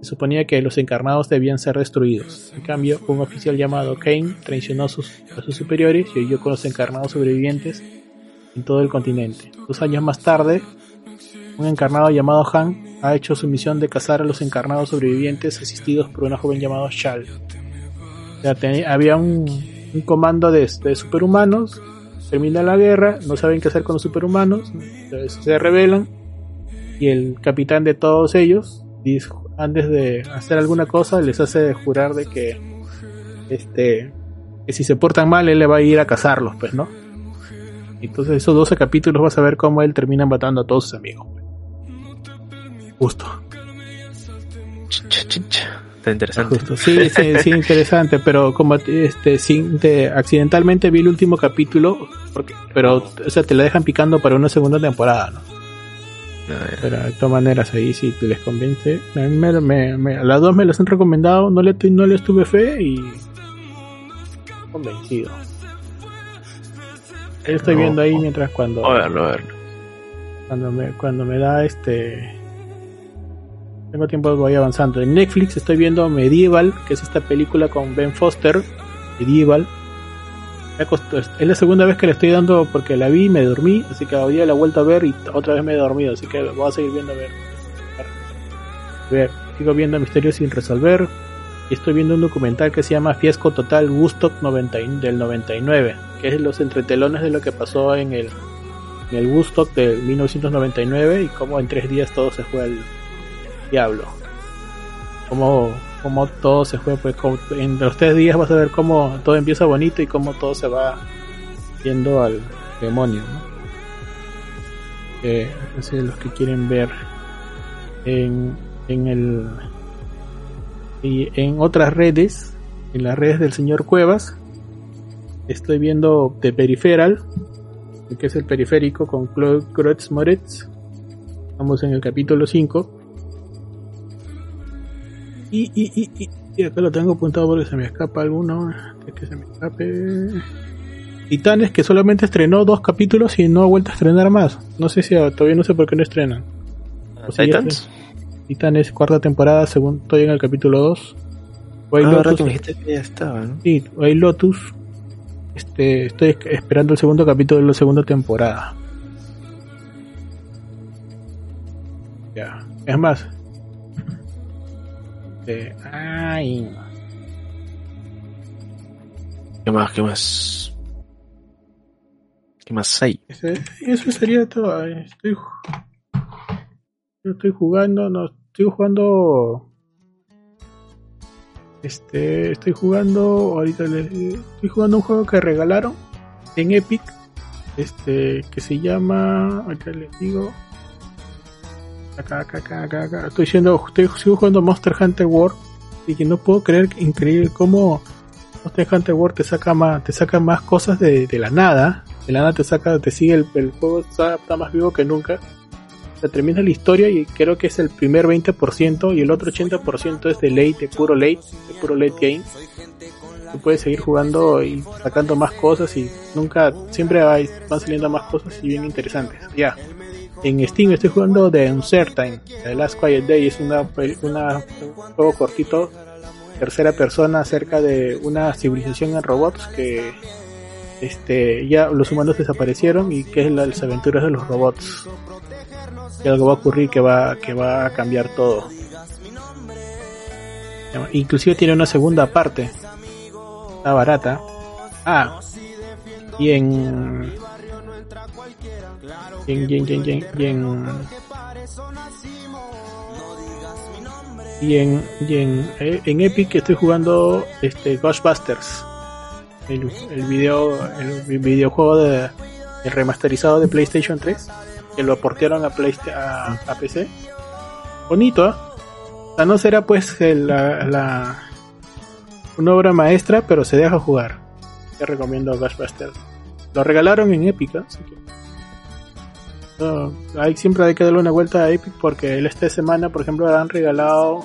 se suponía que los encarnados debían ser destruidos. En cambio, un oficial llamado Kane traicionó a sus, superiores y huyó con los encarnados sobrevivientes en todo el continente. Dos años más tarde, un encarnado llamado Han ha hecho su misión de cazar a los encarnados sobrevivientes asistidos por una joven llamada Shal. Había un, comando de superhumanos, termina la guerra, no saben qué hacer con los superhumanos, se rebelan y el capitán de todos ellos, antes de hacer alguna cosa, les hace jurar de que este que si se portan mal él le va a ir a cazarlos, pues, ¿no? Entonces esos 12 capítulos vas a ver cómo él termina matando a todos sus amigos. Justo. Ch, ch, ch, ch. Está interesante. Justo. Sí, sí, sí, interesante, pero como este, sin, te- accidentalmente vi el último capítulo, porque, pero, o sea, te la dejan picando para una segunda temporada, ¿no? Pero de todas maneras, ahí si les convence, a mí me, me- me- a las dos me las han recomendado, no le, no les tuve fe y convencido. Estoy No. viendo ahí mientras cuando, A verlo, a verlo. cuando me, cuando me da este tengo tiempo voy avanzando. En Netflix estoy viendo Medieval que es esta película con Ben Foster. Medieval. Es la segunda vez que le estoy dando porque la vi me dormí así que hoy la vuelto a ver y otra vez me he dormido así que voy a seguir viendo a ver. Ver sigo viendo Misterios sin resolver. Y estoy viendo un documental que se llama Fiasco Total Woodstock 90 y- del 99 que es los entretelones de lo que pasó en el en el Woodstock de 1999 y cómo en tres días todo se fue al diablo. Cómo, cómo todo se fue, pues como- en los tres días vas a ver cómo todo empieza bonito y cómo todo se va yendo al demonio. ¿no? Eh, los que quieren ver en, en el y en otras redes, en las redes del señor Cuevas, estoy viendo The Peripheral, que es el periférico con Claude Kreutz Moretz. Estamos en el capítulo 5. Y, y, y, y, y acá lo tengo apuntado porque se me escapa alguno. antes que se me escape. Titanes que solamente estrenó dos capítulos y no ha vuelto a estrenar más. No sé si todavía no sé por qué no estrenan. O sea, ya Titans. Titanes, cuarta temporada, según estoy en el capítulo 2. White Ah, Lotus, que me dijiste que ya estaba, ¿no? sí, White Lotus. Este, estoy esperando el segundo capítulo de la segunda temporada. Ya, es más. Este, ay, ¿Qué más? ¿Qué más? ¿Qué más hay? eso sería todo. Estoy, yo estoy jugando, no, estoy jugando. Este, estoy jugando, ahorita les, estoy jugando un juego que regalaron en Epic, este, que se llama, ahorita les digo, acá, acá, acá, acá, acá. estoy siendo, estoy, sigo jugando Monster Hunter World y que no puedo creer, increíble cómo Monster Hunter World te saca más, te saca más cosas de, la nada, de la nada te saca, te sigue el, el juego, está, está más vivo que nunca. Se termina la historia y creo que es el primer 20% y el otro 80% es de late, de puro late, de puro late game. Tú puedes seguir jugando y sacando más cosas y nunca, siempre hay- van saliendo más cosas y bien interesantes. Ya. En Steam estoy jugando The Uncertain, The Last Quiet Day, es una, un juego cortito, tercera persona acerca de una civilización en robots que este ya los humanos desaparecieron y que es la- las aventuras de los robots. Que algo va a ocurrir que va que va a cambiar todo. Inclusive tiene una segunda parte está barata. Ah y en y en, y en, y en, en, Epic estoy jugando este Ghostbusters. El, el video el videojuego de el remasterizado de PlayStation 3 que lo portearon a, Playsta- a, PC bonito ¿eh? no será pues la, una obra maestra pero se deja jugar. Te recomiendo Ghostbusters. Lo regalaron en Epic ¿eh? No, hay, siempre hay que darle una vuelta a Epic porque el- esta semana por ejemplo han regalado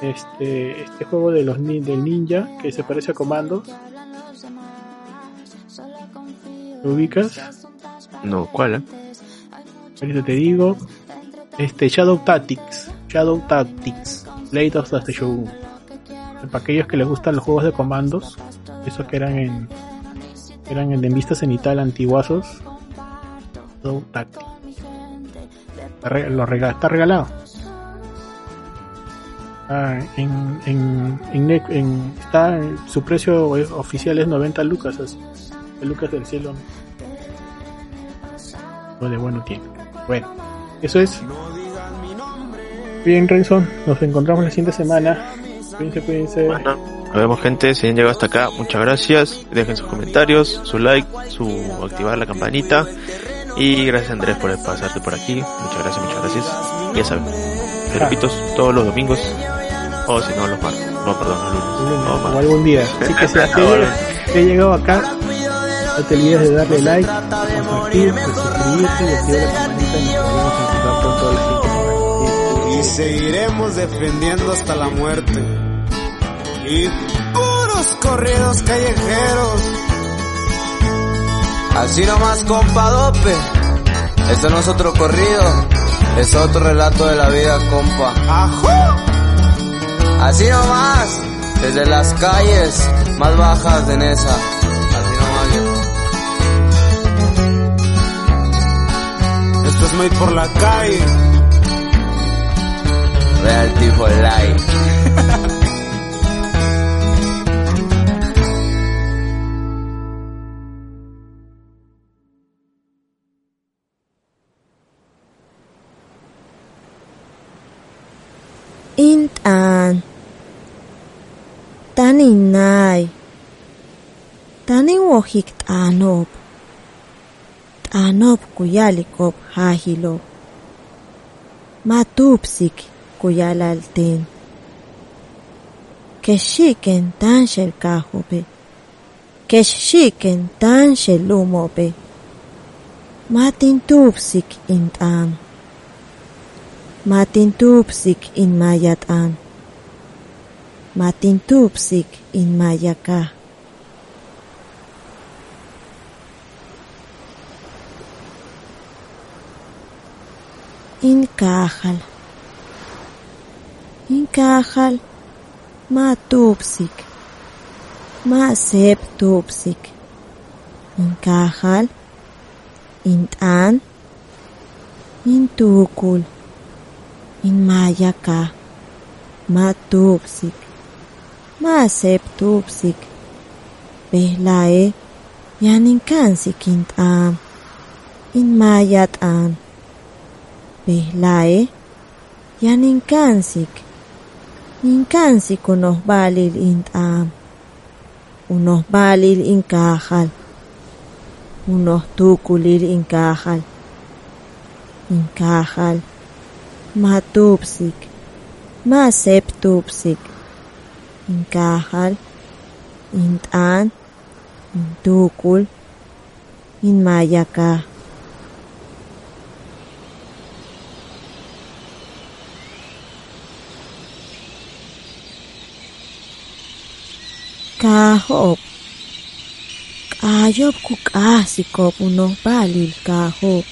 este este juego de los del ninja que se parece a Commandos ¿Lo ubicas? No, ¿cuál? eh? Ahorita te digo. Este Shadow Tactics. Shadow Tactics. Blade of the Shogun. Para aquellos que les gustan los juegos de comandos. Esos que eran en. Eran en de vista cenital antiguazos. Lo rega- está regalado. Ah, en, en, en, Net- en- está su precio es- oficial es 90 lucas así. De lucas del cielo lo de bueno tiene. Bueno, eso es. Bien, Renson, nos encontramos la siguiente semana. Cuídense, cuídense. Bueno, nos vemos gente, si han llegado hasta acá, muchas gracias. Dejen sus comentarios, su like, su activar la campanita. Y gracias Andrés por pasarte por aquí. Muchas gracias, muchas gracias. Ya saben, te repito todos los domingos. O si no, los martes. No, perdón, los lunes. No, o algún día. Así que si has he llegado acá, no te olvides de darle like, compartir, de suscribirte y activar la campanita. y Nos a encontrar la y seguiremos defendiendo hasta la muerte. Y puros corridos callejeros. Así nomás, compa Dope. Esto no es otro corrido, es otro relato de la vida, compa. ¡Ajú! Así nomás, desde las calles más bajas de Nesa. Así nomás, viejo. Esto es muy por la calle. Real tipo live. ninay tanin wojik anob t'anop kuyalikop jajilo matupsik kuyalalten kexxiken tan xelkajope in tan. Xelumope matintupsik in mayat an. Matintupsik in mayaka. In kahal. inkajal ma tupsik. Ma sep tupsik. Inkajal int'an intukul inmayaka ma tupsik. Ma sep tupsik behlae yaninkansik int'am inmayat'an behlae yaninkansik ninkansik unohbalil int'am unohbalil inkajal unohtukulil inkajal inkajal ma tupsik. Ma sep tupsik inkajal int'an. Intukul inmayaka kahop kayop ku k'asikop unohbalil kahop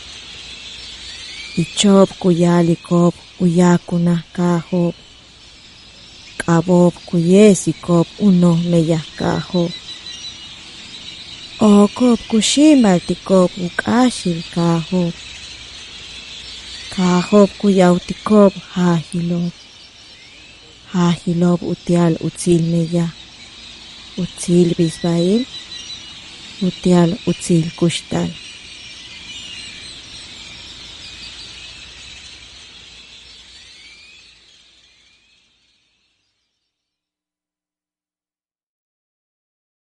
ichop kuyalikop uyakunaj kahop k'abop kuyesikop unoh meyaj kahop okop kuximaltikop uk'axil kahop kahop kuyawtikop jajilop jajilop utial utzil meyaj utzil bisbail utial utzil kuxtal